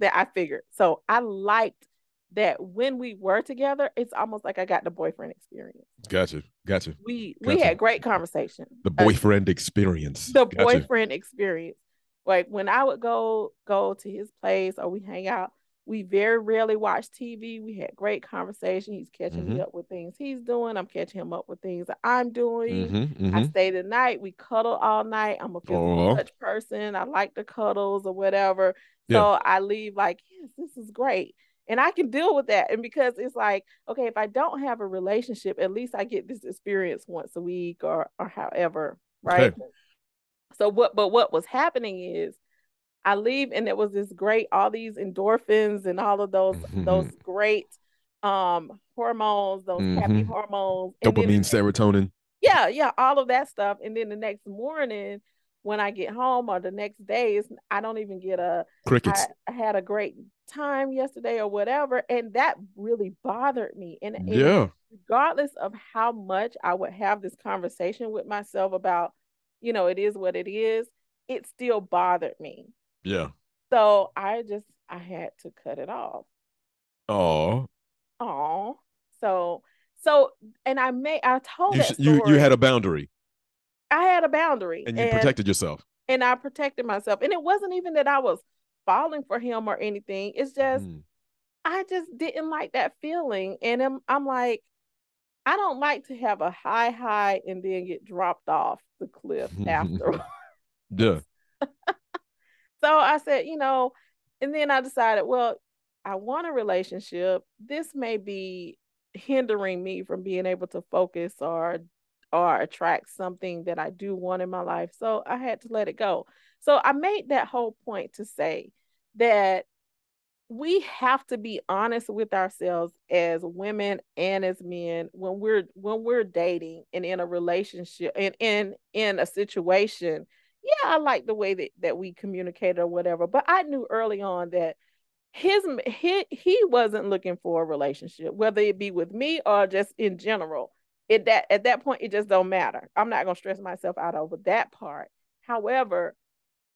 that I figured. So I liked that when we were together, it's almost like I got the boyfriend experience. Gotcha. Gotcha. We Gotcha. we had great conversation. The Uh, boyfriend experience. the Gotcha. boyfriend experience. Like when I would go go to his place or we hang out, we very rarely watch TV. We had great conversation. He's catching Mm-hmm. me up with things he's doing. I'm catching him up with things that I'm doing. Mhm, I mhm. stay the night. We cuddle all night. I'm a physical Aw. touch person. I like the cuddles or whatever. So Yeah. I leave like, yes, this is great. And I can deal with that. And because it's like, okay, if I don't have a relationship, at least I get this experience once a week or or however, right? Okay. So what but what was happening is I leave and it was this great, all these endorphins and all of those those Mhm. great um hormones, those happy Mhm. hormones. Dopamine, serotonin. yeah, yeah, all of that stuff. And then the next morning when I get home or the next day, I don't even get a Crickets. I, I had a great time yesterday or whatever. And that really bothered me. And, and yeah. regardless of how much I would have this conversation with myself about, you know, it is what it is, it still bothered me. Yeah. So I just I had to cut it off. Oh. Oh, so so and I may I told You, sh- you you had a boundary I had a boundary and you protected yourself. and I protected myself. And it wasn't even that I was falling for him or anything. It's just Mm. I just didn't like that feeling. And I'm, I'm like, I don't like to have a high high and then get dropped off the cliff after. Yeah. so I said, you know, and then I decided, well, I want a relationship. This may be hindering me from being able to focus or or attract something that I do want in my life. So I had to let it go. So I made that whole point to say that we have to be honest with ourselves as women and as men when we're when we're dating and in a relationship and in in a situation yeah i like the way that, that we communicate or whatever but i knew early on that his he, he wasn't looking for a relationship whether it be with me or just in general it that at that point it just don't matter i'm not to stress myself out over that part however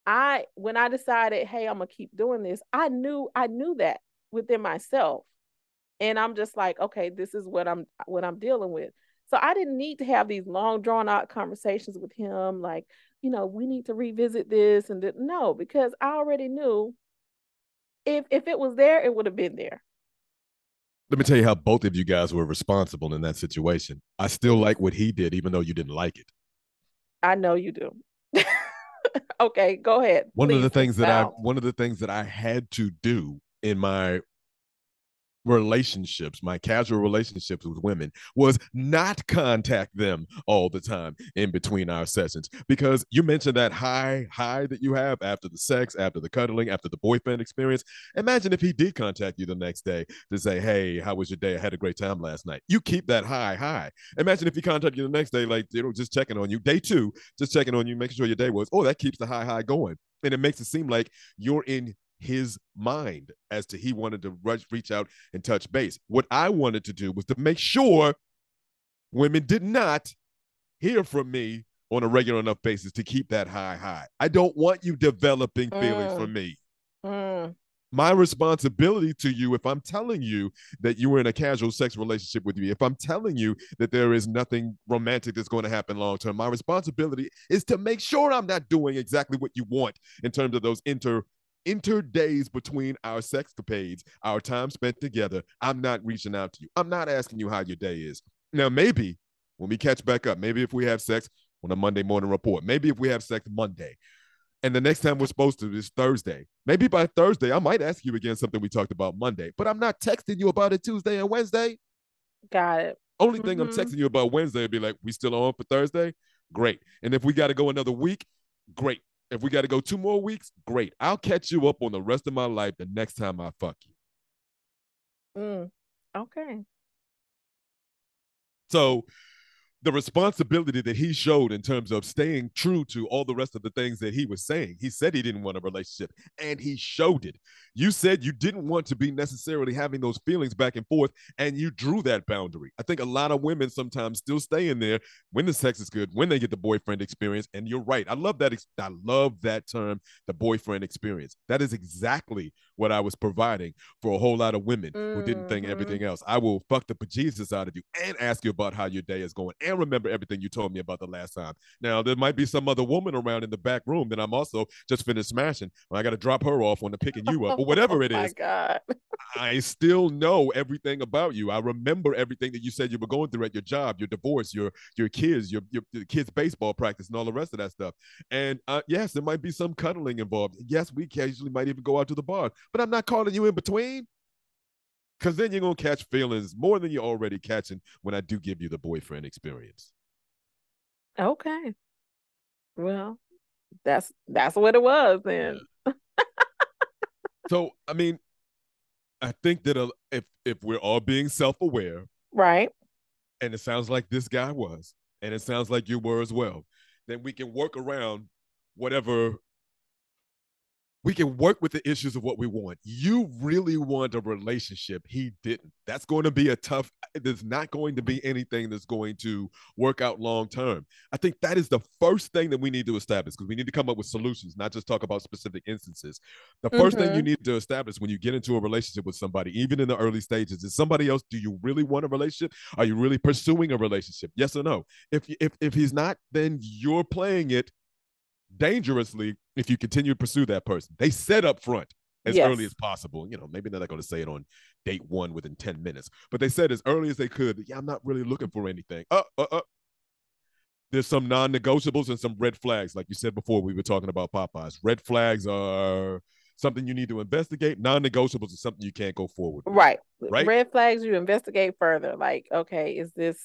I when I decided, hey, I'm gonna keep doing this, I knew I knew that within myself. And I'm just like, okay, this is what I'm what I'm dealing with. So I didn't need to have these long drawn out conversations with him like, you know, we need to revisit this and that. No, because I already knew if if it was there, it would have been there. Let me tell you how both of you guys were responsible in that situation. I still like what he did, even though you didn't like it. I know you do. okay, go ahead. One of the things that I one of the things that I had to do in my relationships, my casual relationships with women, was not contact them all the time in between our sessions. Because you mentioned that high high that you have after the sex, after the cuddling, after the boyfriend experience. Imagine if he did contact you the next day to say, "Hey, how was your day? I had a great time last night." You keep that high high. Imagine if he contacted you the next day, like you know, just checking on you. Day two, just checking on you, making sure your day was. Oh, that keeps the high high going, and it makes it seem like you're in his mind as to he wanted to rush, reach out and touch base. What I wanted to do was to make sure women did not hear from me on a regular enough basis to keep that high high. I don't want you developing feelings Mm. for me. Mm, My responsibility to you, if I'm telling you that you were in a casual sex relationship with me, if I'm telling you that there is nothing romantic that's going to happen long term, my responsibility is to make sure I'm not doing exactly what you want in terms of those inter inter days between our sexcapades, our time spent together. I'm not reaching out to you. I'm not asking you how your day is. Now, maybe when we catch back up, maybe if we have sex on a Monday morning report, maybe if we have sex Monday, and the next time we're supposed to is Thursday. Maybe by Thursday, I might ask you again something we talked about Monday, but I'm not texting you about it Tuesday and Wednesday. got it. Only thing I'm Mhm. texting you about Wednesday would be like, we still on for Thursday? Great. And if we got to go another week, great. If we got to go two more weeks, great. I'll catch you up on the rest of my life the next time I fuck you. Mm, okay. So the responsibility that he showed in terms of staying true to all the rest of the things that he was saying. He said he didn't want a relationship and he showed it. You said you didn't want to be necessarily having those feelings back and forth and you drew that boundary. I think a lot of women sometimes still stay in there when the sex is good, when they get the boyfriend experience. And you're right. I love that. I love that term, the boyfriend experience. That is exactly what I was providing for a whole lot of women mm-hmm. who didn't think mm-hmm. everything else. I will fuck the bejesus out of you and ask you about how your day is going and remember everything you told me about the last time. Now, there might be some other woman around in the back room that I'm also just finished smashing. I got to drop her off when I'm picking you up, or whatever oh it is. God. I still know everything about you. I remember everything that you said you were going through at your job, your divorce, your your kids, your your, your kids' baseball practice, and all the rest of that stuff. And uh, yes, there might be some cuddling involved. Yes, we casually might even go out to the bar, but I'm not calling you in between because then you're gonna catch feelings more than you're already catching when I do give you the boyfriend experience. Okay. Well, that's that's what it was then. Yeah. so I mean, I think that uh, if if we're all being self-aware, right, and it sounds like this guy was, and it sounds like you were as well, then we can work around whatever we can work with the issues of what we want. You really want a relationship. He didn't. That's going to be a tough, there's not going to be anything that's going to work out long term. I think that is the first thing that we need to establish because we need to come up with solutions, not just talk about specific instances. The 1st mm-hmm. thing you mm-hmm. need to establish when you get into a relationship with somebody, even in the early stages, is somebody else, do you really want a relationship? Are you really pursuing a relationship? Yes or no? If, if, if he's not, then you're playing it dangerously if you continue to pursue that person. They said up front as yes. early as possible. You know, maybe they're not going to say it on date one within 10 minutes, but they said as early as they could, yeah, I'm not really looking for anything. Uh, uh, uh. There's some non negotiables and some red flags. Like you said before, we were talking about Popeyes. Red flags are something you need to investigate. Non negotiables is something you can't go forward. With. Right. Right. Red flags you investigate further. Like, okay, is this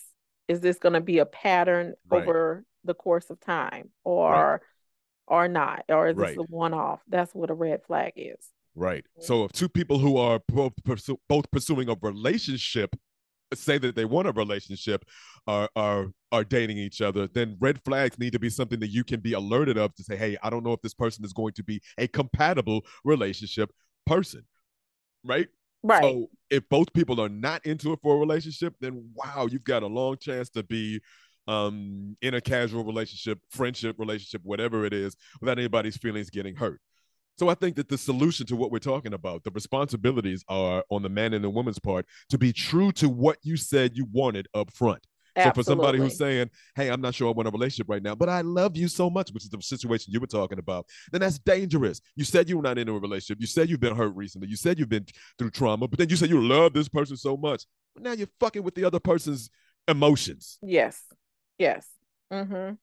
is this going to be a pattern right. over the course of time or right or not, or is right. this a one off? That's what a red flag is. Right. Mm-hmm. So if two people who are both, both pursuing a relationship say that they want a relationship are are are dating each other then red flags need to be something that you can be alerted of to say hey i don't know if this person is going to be a compatible relationship person right right so if both people are not into it for a relationship then wow you've got a long chance to be um, in a casual relationship, friendship relationship, whatever it is, without anybody's feelings getting hurt. So I think that the solution to what we're talking about, the responsibilities are on the man and the woman's part to be true to what you said you wanted up front. Absolutely. So for somebody who's saying, "Hey, I'm not sure I want a relationship right now, but I love you so much," which is the situation you were talking about, then that's dangerous. You said you were not in a relationship. You said you've been hurt recently. You said you've been through trauma, but then you said you love this person so much. Now you're fucking with the other person's emotions. Yes. Yes. Mm-hmm.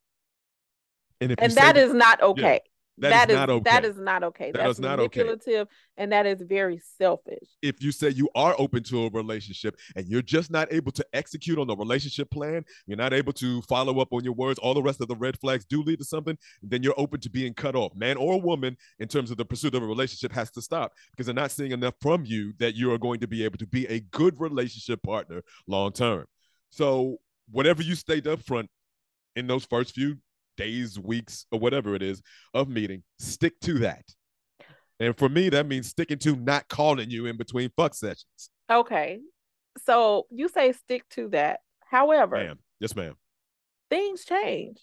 And, and that is not okay. Yeah, that, that is, is, not okay. That is not okay. That That's not manipulative okay. and that is very selfish. If you say you are open to a relationship and you're just not able to execute on the relationship plan, you're not able to follow up on your words, all the rest of the red flags do lead to something, then you're open to being cut off. Man or woman, in terms of the pursuit of a relationship, has to stop because they're not seeing enough from you that you are going to be able to be a good relationship partner long term. So whatever you state up front in those first few days, weeks, or whatever it is of meeting, stick to that. And for me, that means sticking to not calling you in between fuck sessions. Okay. So you say stick to that. However, ma'am. Yes, ma'am. Things change.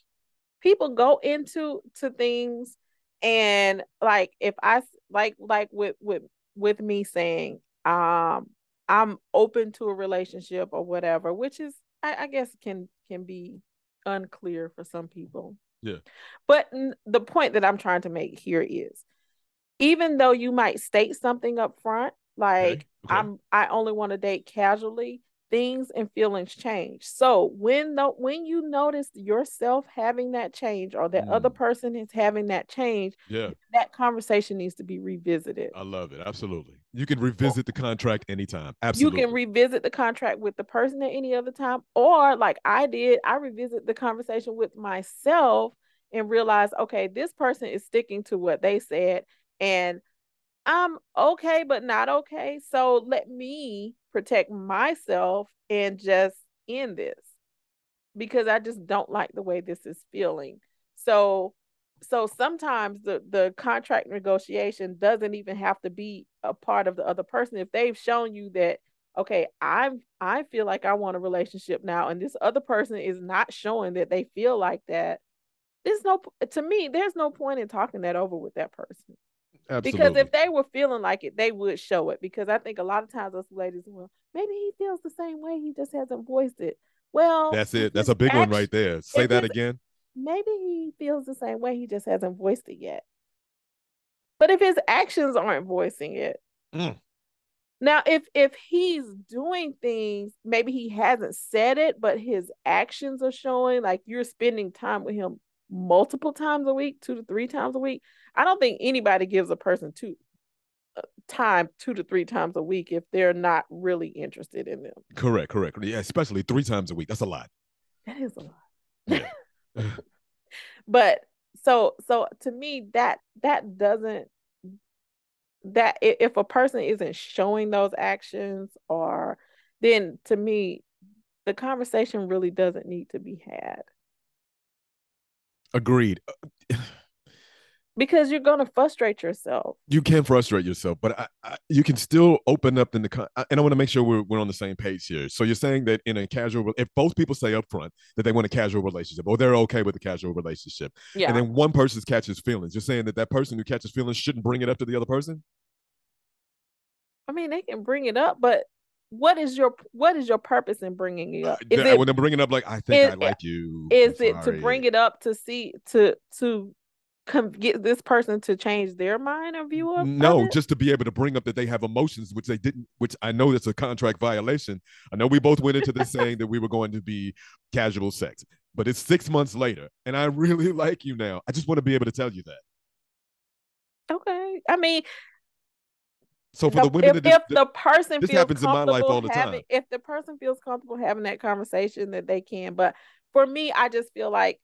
People go into to things and like if I like like with with with me saying um I'm open to a relationship or whatever, which is I, I guess can can be unclear for some people. Yeah. But n- the point that I'm trying to make here is even though you might state something up front, like okay. Okay. I'm I only want to date casually, things and feelings change. So when the when you notice yourself having that change or that mm. other person is having that change, yeah, that conversation needs to be revisited. I love it. Absolutely. You can revisit the contract anytime. Absolutely. You can revisit the contract with the person at any other time. Or like I did, I revisit the conversation with myself and realize, okay, this person is sticking to what they said. And I'm okay, but not okay. So let me protect myself and just end this. because I just don't like the way this is feeling. So so sometimes the the contract negotiation doesn't even have to be a part of the other person if they've shown you that okay i'm i feel like i want a relationship now and this other person is not showing that they feel like that there's no to me there's no point in talking that over with that person Absolutely. because if they were feeling like it they would show it. Because i think a lot of times us ladies well maybe he feels the same way. He just hasn't voiced it. Well that's it. that's a big one right there. say that again. Maybe he feels the same way. He just hasn't voiced it yet. But if his actions aren't voicing it mm. Now, if if he's doing things, maybe he hasn't said it, but his actions are showing like you're spending time with him multiple times a week, two to three times a week. I don't think anybody gives a person two uh, time two to three times a week if they're not really interested in them. Correct, correct. Yeah, especially three times a week. That's a lot. That is a lot. Yeah. but so so to me that that doesn't that if a person isn't showing those actions or then to me the conversation really doesn't need to be had agreed because you're going to frustrate yourself you can frustrate yourself but I, I, you can still open up in the and i want to make sure we're, we're on the same page here so you're saying that in a casual if both people say up front that they want a casual relationship or they're okay with a casual relationship yeah. and then one person catches feelings you're saying that that person who catches feelings shouldn't bring it up to the other person I mean, they can bring it up, but what is your what is your purpose in bringing it uh, up? Is it, when they're bringing up, like I think is, I like you. Is it to bring it up to see to to come get this person to change their mind or view of? No, just to be able to bring up that they have emotions, which they didn't. Which I know that's a contract violation. I know we both went into this saying that we were going to be casual sex, but it's six months later, and I really like you now. I just want to be able to tell you that. Okay, I mean, so for the, the women, if, if the person this feels happens in my life all the having, time. If the person feels comfortable having that conversation, that they can. But for me, I just feel like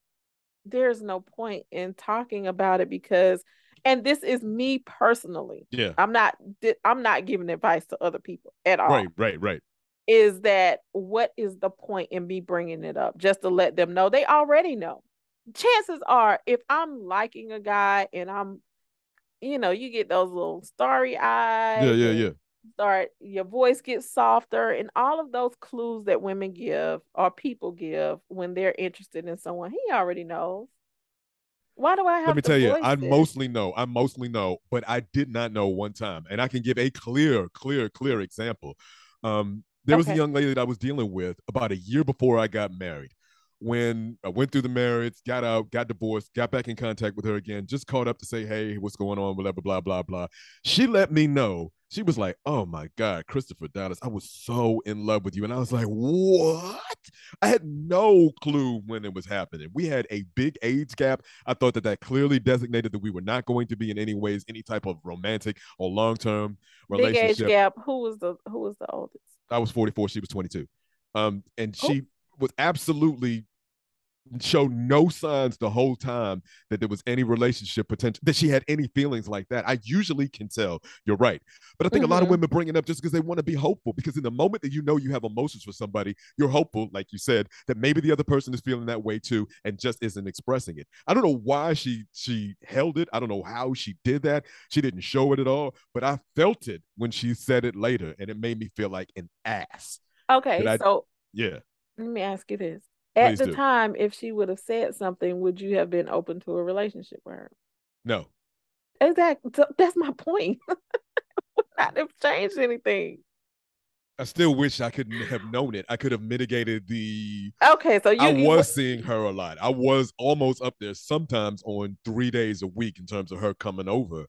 there's no point in talking about it because, and this is me personally. Yeah, I'm not. I'm not giving advice to other people at all. Right, right, right. Is that what is the point in me bringing it up? Just to let them know they already know. Chances are, if I'm liking a guy and I'm you know, you get those little starry eyes. Yeah, yeah, yeah. Start your voice gets softer, and all of those clues that women give or people give when they're interested in someone. He already knows. Why do I have? Let me tell you, I it? mostly know. I mostly know, but I did not know one time, and I can give a clear, clear, clear example. Um, there okay. was a young lady that I was dealing with about a year before I got married when I went through the marriage, got out, got divorced, got back in contact with her again, just called up to say, hey, what's going on, whatever, blah, blah, blah. She let me know. She was like, oh my God, Christopher Dallas, I was so in love with you. And I was like, what? I had no clue when it was happening. We had a big age gap. I thought that that clearly designated that we were not going to be in any ways any type of romantic or long-term relationship. Big age gap. Who was the who was the oldest? I was 44. She was 22. Um, and she oh was absolutely showed no signs the whole time that there was any relationship potential that she had any feelings like that i usually can tell you're right but i think mm-hmm. a lot of mm-hmm. women bring it up just because they want to be hopeful because in the moment that you know you have emotions for somebody you're hopeful like you said that maybe the other person is feeling that way too and just isn't expressing it i don't know why she she held it i don't know how she did that she didn't show it at all but i felt it when she said it later and it made me feel like an ass okay I, so yeah let me ask you this. At Please the do. time, if she would have said something, would you have been open to a relationship with her? No. Exactly. That's my point. Would not have changed anything. I still wish I could have known it. I could have mitigated the. Okay, so you. I was seeing her a lot. I was almost up there sometimes on three days a week in terms of her coming over.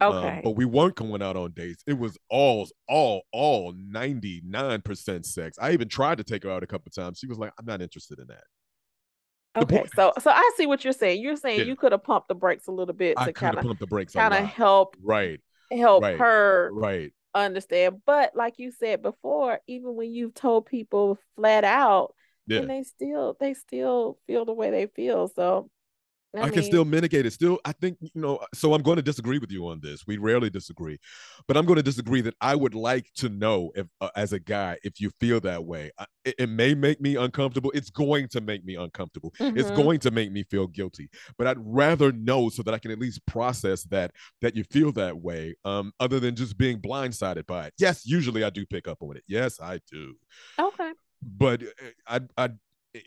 Um, okay. Um, but we weren't going out on dates. It was all, all, all 99% sex. I even tried to take her out a couple times. She was like, I'm not interested in that. Okay, so so I see what you're saying. You're saying yeah. you could have pumped the brakes a little bit to kind of pump the brakes, kind of help, right, help right. her, right, understand. But like you said before, even when you've told people flat out, yeah. and they still they still feel the way they feel. So I, I can still mitigate it. Still, I think, you know, so I'm going to disagree with you on this. We rarely disagree, but I'm going to disagree that I would like to know if, uh, as a guy, if you feel that way. I, it, it, may make me uncomfortable. It's going to make me uncomfortable. Mm-hmm. It's going to make me feel guilty, but I'd rather know so that I can at least process that, that you feel that way, um, other than just being blindsided by it. Yes, usually I do pick up on it. Yes, I do. Okay. But I, I,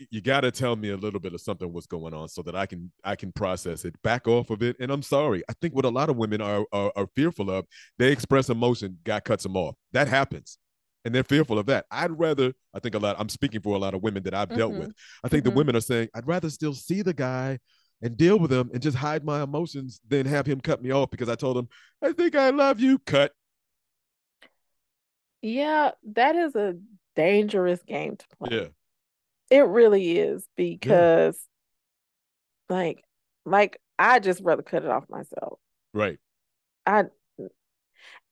you got to tell me a little bit of something what's going on so that I can I can process it, back off of it. And I'm sorry, I think what a lot of women are are, are fearful of, they express emotion, guy cuts them off. That happens, and they're fearful of that. I'd rather, I think a lot. I'm speaking for a lot of women that I've mm-hmm. dealt with. I think mm-hmm. the women are saying, I'd rather still see the guy and deal with him and just hide my emotions than have him cut me off because I told him, I think I love you. Cut. Yeah, that is a dangerous game to play. Yeah. It really is because yeah. like like I just rather cut it off myself. Right. I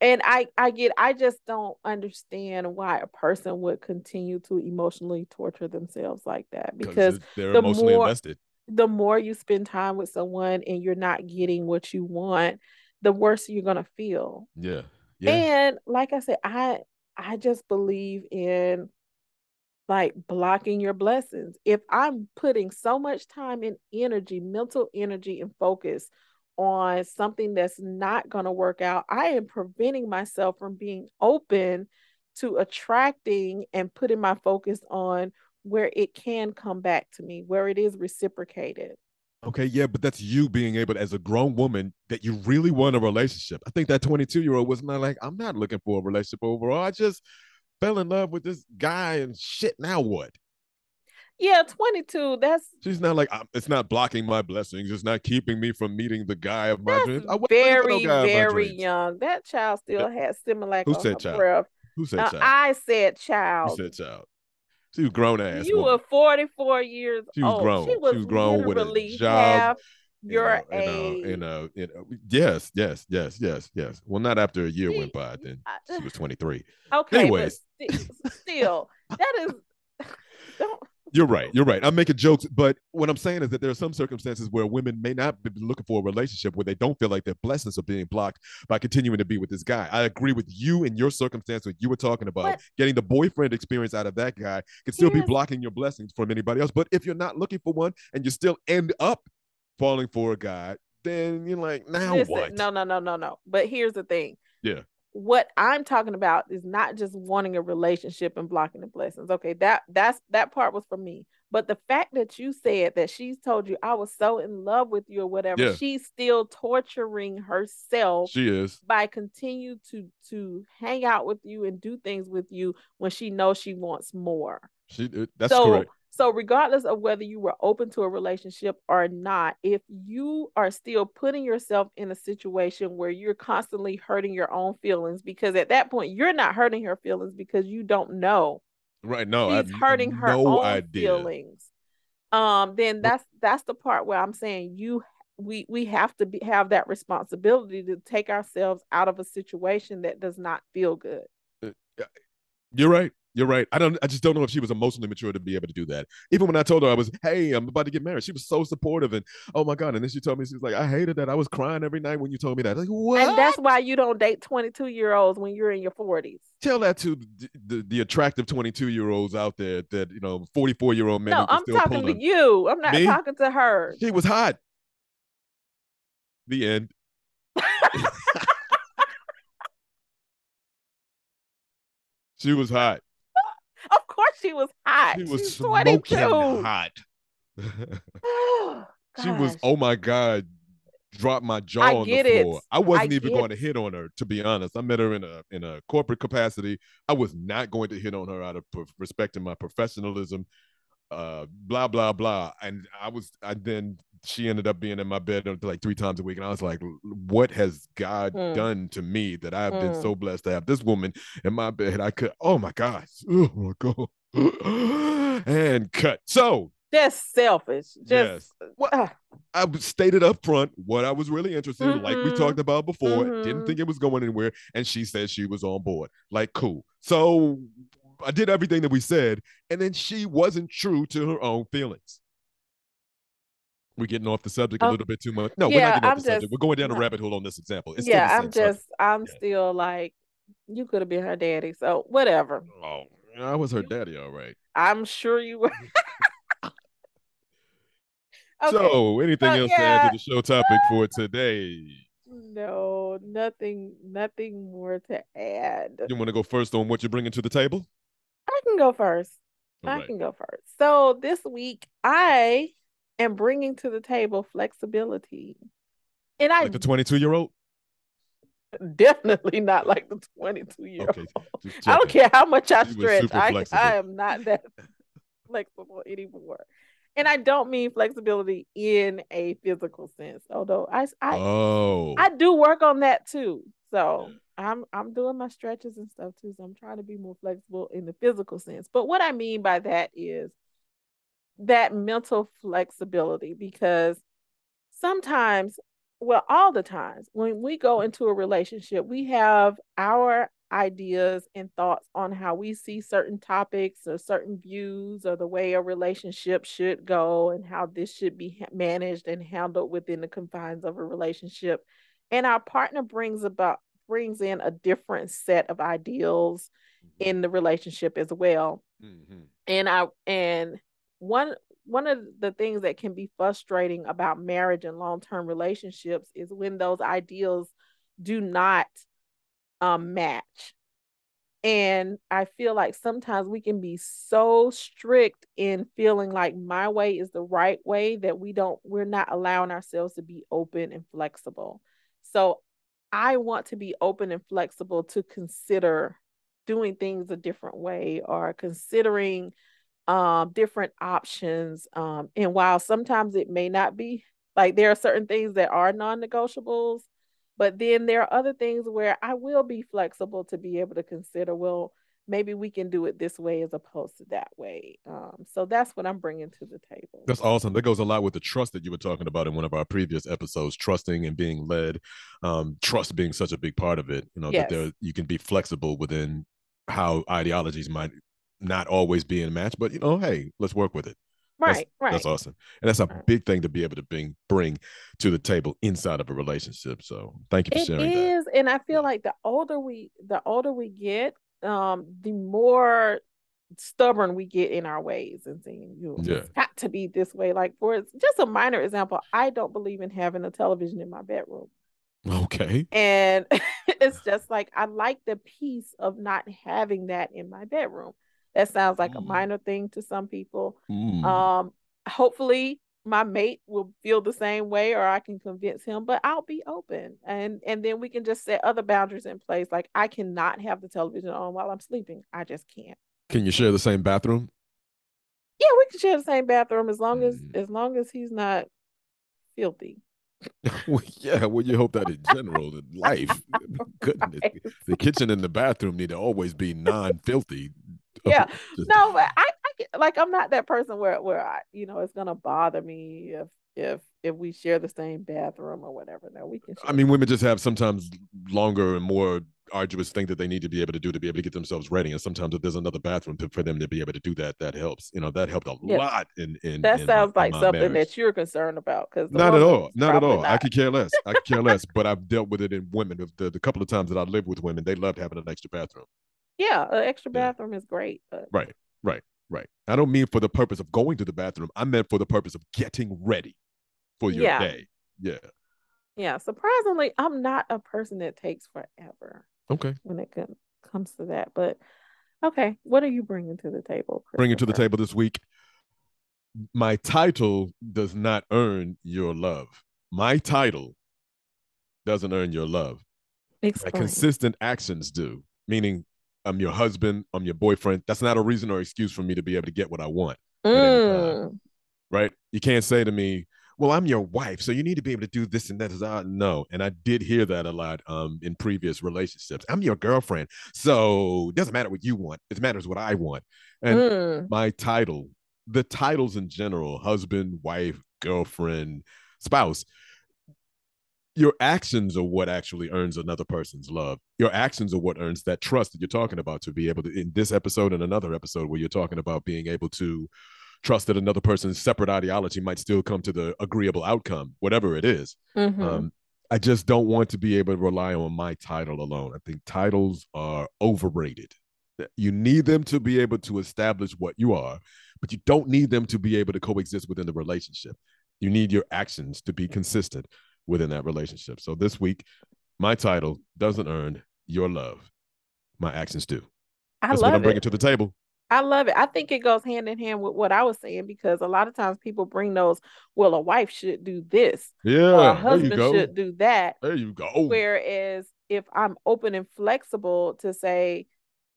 and I I get I just don't understand why a person would continue to emotionally torture themselves like that because they're the emotionally more, invested. The more you spend time with someone and you're not getting what you want, the worse you're gonna feel. Yeah. Yeah. And like I said, I I just believe in like blocking your blessings. If I'm putting so much time and energy, mental energy and focus on something that's not going to work out, I am preventing myself from being open to attracting and putting my focus on where it can come back to me, where it is reciprocated. Okay, yeah, but that's you being able, as a grown woman, that you really want a relationship. I think that 22 year old was not like, I'm not looking for a relationship overall. I just fell in love with this guy and shit. Now what? Yeah, 22. That's she's not like it's not blocking my blessings. It's not keeping me from meeting the guy of my dreams. I very, no very young. That child still has similar. Who said child? Breath. Who said uh, child? I said child. Who said child? She was grown ass. You woman. were 44 years old. she was old. Grown. She was, she was grown with a job. Your in age. In a, in a, yes, yes, yes, yes, yes. Well, not after a year went by. Then she was 23. Okay. Anyways, still, that is. Don't. You're right. You're right. I'm making jokes, but what I'm saying is that there are some circumstances where women may not be looking for a relationship where they don't feel like their blessings are being blocked by continuing to be with this guy. I agree with you in your circumstance that you were talking about. But, Getting the boyfriend experience out of that guy can still be blocking your blessings from anybody else. But if you're not looking for one and you still end up falling for a guy, then you're like, now Listen, what? No, no, no, no, no. But here's the thing. Yeah. What I'm talking about is not just wanting a relationship and blocking the blessings. Okay, that that's that part was for me. But the fact that you said that she's told you I was so in love with you or whatever, yeah. she's still torturing herself. She is by continue to to hang out with you and do things with you when she knows she wants more. She uh, that's so, correct. So, regardless of whether you were open to a relationship or not, if you are still putting yourself in a situation where you're constantly hurting your own feelings, because at that point you're not hurting her feelings because you don't know. Right. No, she's hurting her no own idea. feelings. Um, then that's that's the part where I'm saying you we we have to be, have that responsibility to take ourselves out of a situation that does not feel good. Uh, you're right. You're right. I don't. I just don't know if she was emotionally mature to be able to do that. Even when I told her I was, hey, I'm about to get married, she was so supportive and oh my god. And then she told me she was like, I hated that. I was crying every night when you told me that. Like what? And that's why you don't date 22 year olds when you're in your 40s. Tell that to the, the, the attractive 22 year olds out there that you know 44 year old men. No, I'm talking to you. I'm not me? talking to her. She was hot. The end. she was hot. Of course she was hot. She was She's smoking 22. hot. oh, she was, oh my God, drop my jaw I on the floor. It. I wasn't I even going to hit on her, to be honest. I met her in a in a corporate capacity. I was not going to hit on her out of respect to my professionalism. Uh, blah blah blah. And I was, I then she ended up being in my bed like three times a week, and I was like, "What has God mm. done to me that I've mm. been so blessed to have this woman in my bed?" I could, oh my gosh, oh my god, and cut. So just selfish. Just yes. Well, uh. I stated up front what I was really interested in, mm-hmm. like we mm-hmm. talked about before. Mm-hmm. Didn't think it was going anywhere, and she said she was on board. Like, cool. So I did everything that we said, and then she wasn't true to her own feelings. We're getting off the subject a Oh. little bit too much. No, we're not getting off I'm the subject. We're going down a rabbit hole on this example. It's yeah, I'm same subject. just I'm Yeah. still like you could have been her daddy. So whatever. Oh, I was her daddy, all right. I'm sure you were. okay. So, anything So, else to add to the show topic for today? no, nothing nothing more to add. You want to go first on what you're bringing to the table? I can go first. All I right. can go first. So this week I am bringing to the table flexibility. And I Like the 22 year old? definitely not like the 22 year old. just I don't care how much I were stretch. I, flexible. I am not that flexible anymore. And I don't mean flexibility in a physical sense, although I I, oh. I do work on that too. So I'm I'm doing my stretches and stuff too. So I'm trying to be more flexible in the physical sense. But what I mean by that is that mental flexibility because sometimes, well, all the times when we go into a relationship, we have our ideas and thoughts on how we see certain topics or certain views or the way a relationship should go and how this should be managed and handled within the confines of a relationship. And our partner brings about brings in a different set of ideals in the relationship as well. Mhm. and I and one one of the things that can be frustrating about marriage and long-term relationships is when those ideals do not um, match. And I feel like sometimes we can be so strict in feeling like my way is the right way that we don't, we're not allowing ourselves to be open and flexible. So I want to be open and flexible to consider doing things a different way or considering um, different options. Um, and while sometimes it may not be, like there are certain things that are non negotiables, but then there are other things where I will be flexible to be able to consider, well, maybe we can do it this way as opposed to that way. Um, so that's what I'm bringing to the table. That's awesome. That goes a lot with the trust that you were talking about in one of our previous episodes, trusting and being led. Um, trust being such a big part of it. You know, Yes. that there you can be flexible within how ideologies might not always be in match, but you know, hey, let's work with it. That's- right, right. That's awesome. And that's a Right. big thing to be able to bring bring to the table inside of a relationship. So thank you for It sharing that. is, and I feel like the older we the older we get, um, the more stubborn we get in our ways and saying, you know, Yeah. it's got to be this way. Like for just a minor example, I don't believe in having a television in my bedroom. Okay. And it's just like I like the peace of not having that in my bedroom. That sounds like a Mm. minor thing to some people. Mm. Um, hopefully my mate will feel the same way or I can convince him, but I'll be open and and then we can just set other boundaries in place. Like I cannot have the television on while I'm sleeping. I just can't. Can you share the same bathroom? Yeah, we can share the same bathroom as long as Mm. as long as he's not filthy. well, yeah, well, you hope that in general in life. Goodness, Right. the kitchen and the bathroom need to always be non-filthy. Yeah. No, but I, I get, like I'm not that person where where I, you know, it's gonna bother me if if if we share the same bathroom or whatever. No, we can. I mean, women just have sometimes longer and more arduous thing that they need to be able to do to be able to get themselves ready. And sometimes if there's another bathroom to, for them to be able to do that, that helps. You know, that helped a Yeah. lot in in That in sounds in like something marriage. that you're concerned about because Not at all. Not at all. I could care less. I could care less. But I've dealt with it in women. The, the couple of times that I lived with women, they loved having an extra bathroom. Yeah, an extra Yeah. bathroom is great. But Right. Right. Right. I don't mean for the purpose of going to the bathroom. I meant for the purpose of getting ready for your Yeah. day. Yeah. yeah, surprisingly, I'm not a person that takes forever Okay. when it com- comes to that. But okay, what are you bringing to the table? Bring it to the table this week. My title does not earn your love. My title doesn't earn your love. Explain. My consistent actions do, meaning I'm your husband, I'm your boyfriend. That's not a reason or excuse for me to be able to get what I want, Mm, right? You can't say to me, well, I'm your wife, so you need to be able to do this and that. Uh, No. And I did hear that a lot um, in previous relationships. I'm your girlfriend, so it doesn't matter what you want. It matters what I want. And mm, my title, the titles in general, husband, wife, girlfriend, spouse, your actions are what actually earns another person's love. Your actions are what earns that trust that you're talking about to be able to, in this episode and another episode where you're talking about being able to trust that another person's separate ideology might still come to the agreeable outcome, whatever it is. Mhm. Um, I just don't want to be able to rely on my title alone. I think titles are overrated. You need them to be able to establish what you are, but you don't need them to be able to coexist within the relationship. You need your actions to be consistent within that relationship. So this week, my title doesn't earn your love. My actions do. I That's what I'm love bringing it. to the table. I love it. I think it goes hand in hand with what I was saying because a lot of times people bring those, well, a wife should do this, or a Yeah, you husband should do that. There you go. Whereas if I'm open and flexible to say,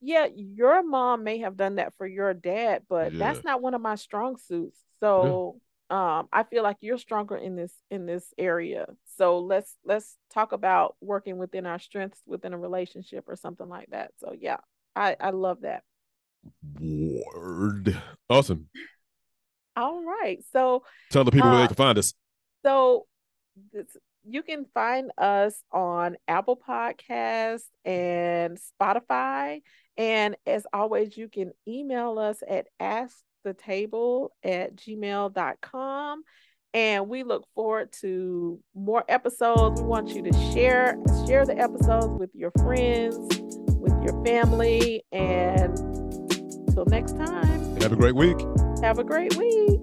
yeah, your mom may have done that for your dad, but Yeah. that's not one of my strong suits. So um I feel like you're stronger in this in this area. So let's let's talk about working within our strengths within a relationship or something like that. So yeah, I I love that. Word. Awesome. All right. So Tell the people where Uh, they can find us. So this, you can find us on Apple Podcasts and Spotify. And as always, you can email us at askthetable at gmail.com. And we look forward to more episodes. We want you to share share the episodes with your friends, with your family. And until next time, Have a great week. have a great week.